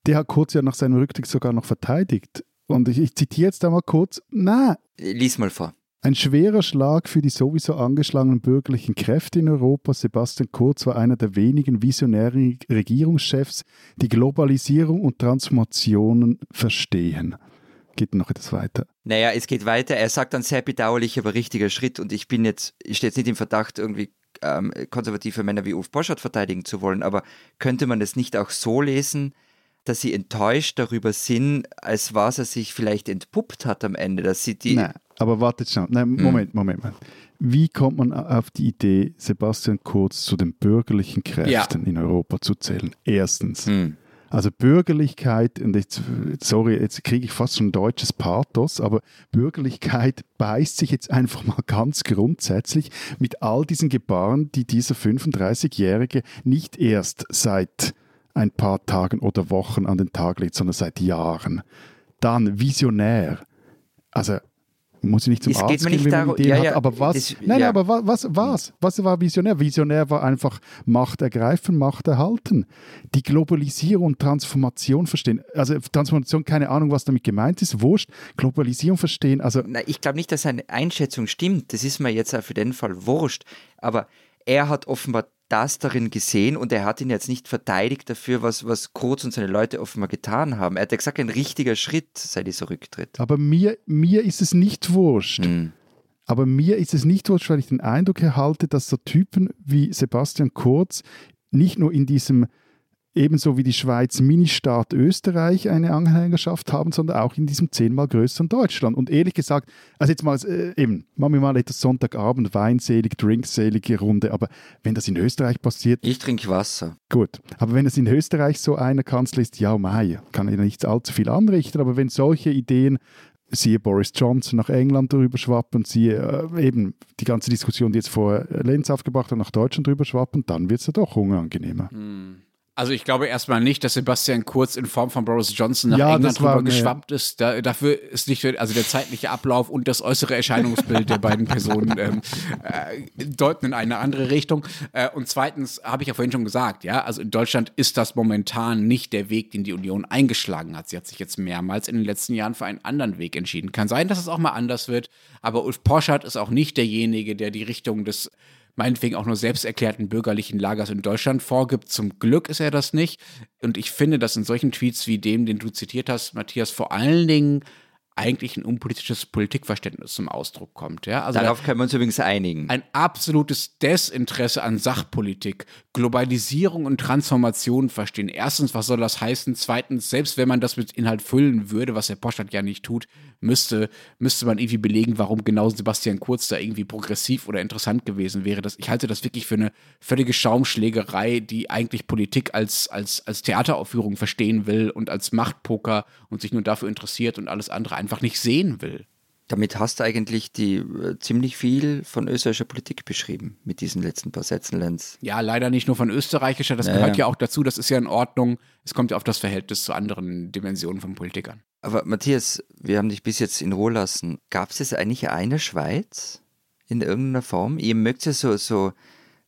der hat kurz ja nach seinem Rücktritt sogar noch verteidigt. Und ich, ich zitiere jetzt einmal kurz. Na, Lies mal vor. Ein schwerer Schlag für die sowieso angeschlagenen bürgerlichen Kräfte in Europa. Sebastian Kurz war einer der wenigen visionären Regierungschefs, die Globalisierung und Transformationen verstehen. Geht noch etwas weiter. Naja, es geht weiter. Er sagt dann sehr bedauerlich, aber richtiger Schritt. Und ich bin jetzt, ich stehe jetzt nicht im Verdacht, irgendwie ähm, konservative Männer wie Ulf Boschert verteidigen zu wollen, aber könnte man es nicht auch so lesen, dass sie enttäuscht darüber sind, als was er sich vielleicht entpuppt hat am Ende, dass sie die. Nein, aber wartet schon. Nein, Moment, Moment, Moment. Wie kommt man auf die Idee, Sebastian Kurz zu den bürgerlichen Kräften in Europa zu zählen? Erstens. Hm. Also Bürgerlichkeit, und jetzt, sorry, jetzt kriege ich fast schon ein deutsches Pathos, aber Bürgerlichkeit beißt sich jetzt einfach mal ganz grundsätzlich mit all diesen Gebaren, die dieser 35-Jährige nicht erst seit ein paar Tagen oder Wochen an den Tag legt, sondern seit Jahren. Dann visionär. Also muss ich nicht zum Es Arzt geht mir gehen, nicht wenn man darum- Ideen ja, hat, ja, aber was? das- nein, ja. aber wa- was, was? Was war visionär? Visionär war einfach Macht ergreifen, Macht erhalten. Die Globalisierung und Transformation verstehen. Also Transformation, keine Ahnung, was damit gemeint ist, wurscht. Globalisierung verstehen, also Na, ich glaube nicht, dass seine Einschätzung stimmt. Das ist mir jetzt auch für den Fall wurscht. Aber er hat offenbar das darin gesehen und er hat ihn jetzt nicht verteidigt dafür, was, was Kurz und seine Leute offenbar getan haben. Er hat ja gesagt, ein richtiger Schritt sei dieser Rücktritt. aber mir, mir ist es nicht wurscht. Hm. Aber mir ist es nicht wurscht, weil ich den Eindruck erhalte, dass so Typen wie Sebastian Kurz nicht nur in diesem, ebenso wie die Schweiz, Ministaat Österreich eine Anhängerschaft haben, sondern auch in diesem zehnmal größeren Deutschland. Und ehrlich gesagt, also jetzt mal, äh, eben, machen wir mal etwas Sonntagabend, weinselig, drinkselige Runde, aber wenn das in Österreich passiert, Ich trinke Wasser. Gut, aber wenn es in Österreich so einer Kanzler ist, ja, mei, kann er nicht allzu viel anrichten, aber wenn solche Ideen, siehe Boris Johnson nach England drüber schwappen, siehe äh, eben die ganze Diskussion, die jetzt vor Lenz aufgebracht hat, nach Deutschland drüber schwappen, dann wird es ja doch unangenehmer. Also ich glaube erstmal nicht, dass Sebastian Kurz in Form von Boris Johnson nach Ja, England mir- geschwappt ist. Da, dafür ist nicht, also der zeitliche Ablauf und das äußere Erscheinungsbild der beiden Personen [laughs] ähm, äh, deuten in eine andere Richtung. Äh, und zweitens habe ich ja vorhin schon gesagt, ja, also in Deutschland ist das momentan nicht der Weg, den die Union eingeschlagen hat. Sie hat sich jetzt mehrmals in den letzten Jahren für einen anderen Weg entschieden. Kann sein, dass es auch mal anders wird, aber Ulf Poschardt ist auch nicht derjenige, der die Richtung des meinetwegen auch nur selbsterklärten bürgerlichen Lagers in Deutschland vorgibt. Zum Glück ist er das nicht. Und ich finde, dass in solchen Tweets wie dem, den du zitiert hast, Matthias, vor allen Dingen eigentlich ein unpolitisches Politikverständnis zum Ausdruck kommt. Ja? Also Darauf können wir uns übrigens einigen. ein absolutes Desinteresse an Sachpolitik, Globalisierung und Transformation verstehen. Erstens, was soll das heißen? Zweitens, selbst wenn man das mit Inhalt füllen würde, was der Postadt ja nicht tut, müsste, müsste man irgendwie belegen, warum genau Sebastian Kurz da irgendwie progressiv oder interessant gewesen wäre. Das, ich halte das wirklich für eine völlige Schaumschlägerei, die eigentlich Politik als, als, als Theateraufführung verstehen will und als Machtpoker und sich nur dafür interessiert und alles andere einfach nicht sehen will. Damit hast du eigentlich die äh, ziemlich viel von österreichischer Politik beschrieben mit diesen letzten paar Sätzen, Lenz. Ja, leider nicht nur von österreichischer, das Ja, gehört ja. auch dazu, das ist ja in Ordnung. Es kommt ja auf das Verhältnis zu anderen Dimensionen von Politik an. Aber Matthias, wir haben dich bis jetzt in Ruhe lassen. Gab es eigentlich eine Schweiz in irgendeiner Form? Ihr mögt ja so, so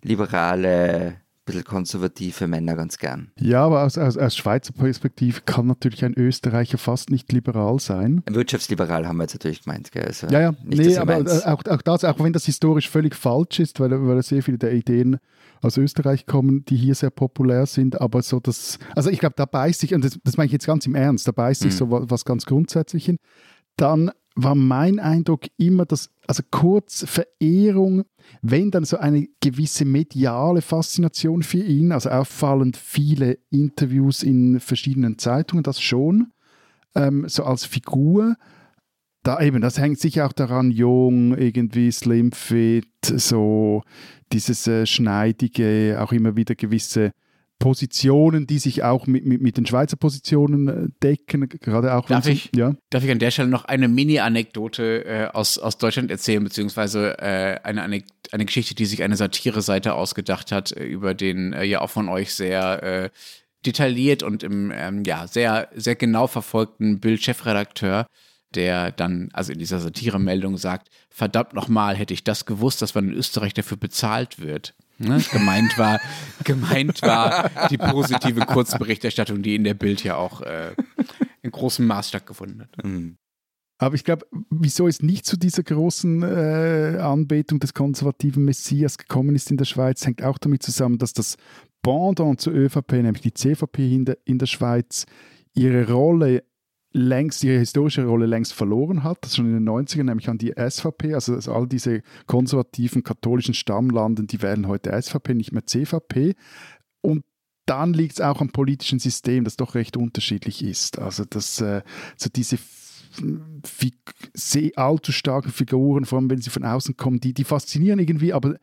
liberale, bisschen konservative Männer ganz gern. Ja, aber aus, aus, aus Schweizer Perspektive kann natürlich ein Österreicher fast nicht liberal sein. Wirtschaftsliberal haben wir jetzt natürlich gemeint, gell? Also Ja, ja, nicht, nee, aber auch, auch das, auch wenn das historisch völlig falsch ist, weil, weil sehr viele der Ideen aus Österreich kommen, die hier sehr populär sind, aber so das, also ich glaube, da beißt sich, und das, das meine ich jetzt ganz im Ernst, da beißt sich Mhm. so was, was ganz grundsätzlich hin. Dann war mein Eindruck immer, dass, also kurz Verehrung, wenn dann so eine gewisse mediale Faszination für ihn, also auffallend viele Interviews in verschiedenen Zeitungen, das schon, ähm, so als Figur, da eben, das hängt sicher auch daran, jung, irgendwie slim fit, so dieses äh, schneidige, auch immer wieder gewisse Positionen, die sich auch mit, mit, mit den Schweizer Positionen äh, decken, gerade auch Darf ich? ja. Darf ich an der Stelle noch eine Mini-Anekdote äh, aus, aus Deutschland erzählen, beziehungsweise äh, eine, Anek eine Geschichte, die sich eine Satire-Seite ausgedacht hat, äh, über den äh, ja auch von euch sehr äh, detailliert und im ähm, ja sehr, sehr genau verfolgten Bild-Chefredakteur, der dann, also in dieser Satire-Meldung sagt, verdammt nochmal, hätte ich das gewusst, dass man in Österreich dafür bezahlt wird. Ne? Gemeint war, [laughs] gemeint war die positive Kurzberichterstattung, die in der Bild ja auch äh, in großem Maß stattgefunden hat. Mhm. Aber ich glaube, wieso es nicht zu dieser großen äh, Anbetung des konservativen Messias gekommen ist in der Schweiz, hängt auch damit zusammen, dass das Pendant zur ÖVP, nämlich die CVP in der, in der Schweiz, ihre Rolle längst, ihre historische Rolle längst verloren hat. Schon in den 90ern, nämlich an die SVP. Also, also all diese konservativen katholischen Stammlanden, die wählen heute SVP, nicht mehr CVP. Und dann liegt es auch am politischen System, das doch recht unterschiedlich ist. Also dass äh, so diese sehr allzu starken Figuren, vor allem wenn sie von außen kommen, die, die faszinieren irgendwie, aber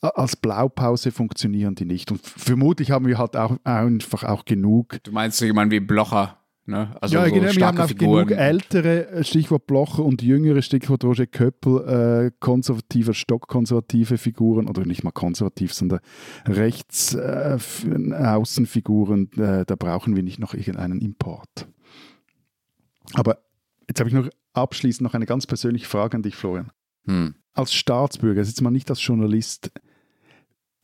als Blaupause funktionieren die nicht. Und vermutlich haben wir halt auch einfach auch genug. Du meinst so jemanden wie Blocher, ne? Also ja, so genau, wir haben auch Figuren. genug ältere, äh, Stichwort Blocher, und jüngere, Stichwort Roger Köppel, äh, konservative, stockkonservative Figuren, oder nicht mal konservativ, sondern rechts äh, Außenfiguren, äh, da brauchen wir nicht noch irgendeinen Import. Aber jetzt habe ich noch abschließend noch eine ganz persönliche Frage an dich, Florian. Hm. Als Staatsbürger, jetzt mal nicht als Journalist,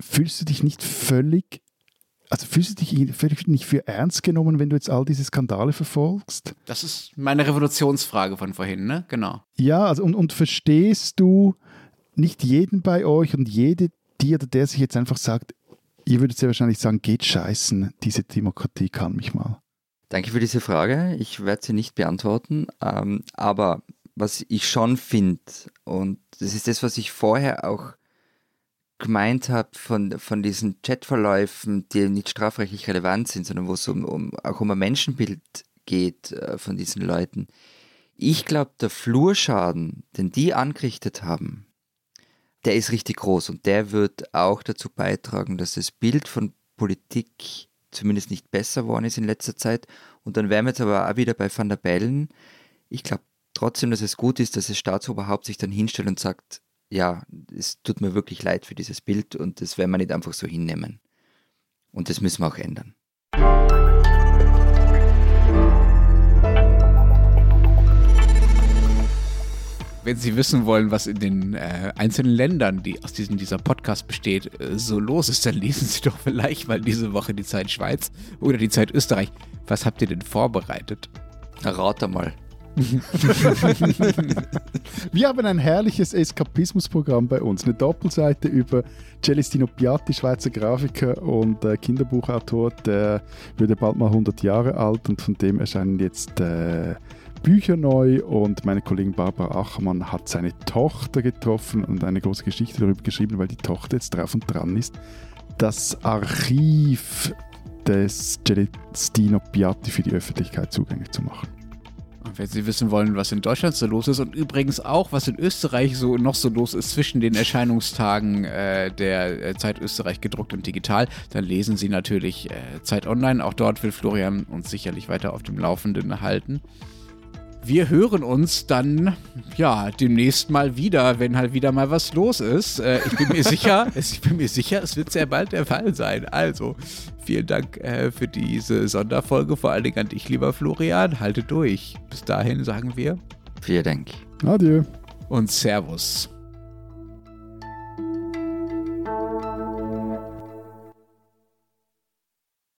fühlst du dich nicht völlig, also fühlst du dich völlig nicht für ernst genommen, wenn du jetzt all diese Skandale verfolgst? Das ist meine Revolutionsfrage von vorhin, ne? Genau. Ja, also und, und verstehst du nicht jeden bei euch und jede, die oder der sich jetzt einfach sagt, ihr würdet ja wahrscheinlich sagen, geht scheißen, diese Demokratie kann mich mal. Danke für diese Frage. Ich werde sie nicht beantworten. Ähm, aber was ich schon finde, und das ist das, was ich vorher auch gemeint habe von, von diesen Chatverläufen, die nicht strafrechtlich relevant sind, sondern wo es um, um, auch um ein Menschenbild geht äh, von diesen Leuten. Ich glaube, der Flurschaden, den die angerichtet haben, der ist richtig groß und der wird auch dazu beitragen, dass das Bild von Politik zumindest nicht besser geworden ist in letzter Zeit. Und dann wären wir jetzt aber auch wieder bei Van der Bellen. Ich glaube trotzdem, dass es gut ist, dass das Staatsoberhaupt sich dann hinstellt und sagt, ja, es tut mir wirklich leid für dieses Bild und das werden wir nicht einfach so hinnehmen. Und das müssen wir auch ändern. Wenn Sie wissen wollen, was in den äh, einzelnen Ländern, die aus diesem dieser Podcast besteht, äh, so los ist, dann [laughs] lesen Sie doch vielleicht mal diese Woche die Zeit Schweiz oder die Zeit Österreich. Was habt ihr denn vorbereitet? Rat mal. [laughs] Wir haben ein herrliches Eskapismusprogramm bei uns. Eine Doppelseite über Celestino Piatti, Schweizer Grafiker und äh, Kinderbuchautor. Der würde bald mal 100 Jahre alt und von dem erscheinen jetzt äh, Bücher neu. Und meine Kollegin Barbara Achermann hat seine Tochter getroffen und eine große Geschichte darüber geschrieben, weil die Tochter jetzt drauf und dran ist. Das Archiv des Celestino Piatti für die Öffentlichkeit zugänglich zu machen. Und wenn Sie wissen wollen, was in Deutschland so los ist und übrigens auch, was in Österreich so noch so los ist zwischen den Erscheinungstagen äh, der äh, Zeit Österreich gedruckt und digital, dann lesen Sie natürlich äh, Zeit Online. Auch dort will Florian uns sicherlich weiter auf dem Laufenden halten. Wir hören uns dann ja demnächst mal wieder, wenn halt wieder mal was los ist. Äh, ich bin mir [laughs] sicher, es- ich bin mir sicher, es wird sehr bald der Fall sein. Also vielen Dank äh, für diese Sonderfolge, vor allen Dingen an dich, lieber Florian. Halte durch. Bis dahin sagen wir Vielen Dank. Adieu. und Servus.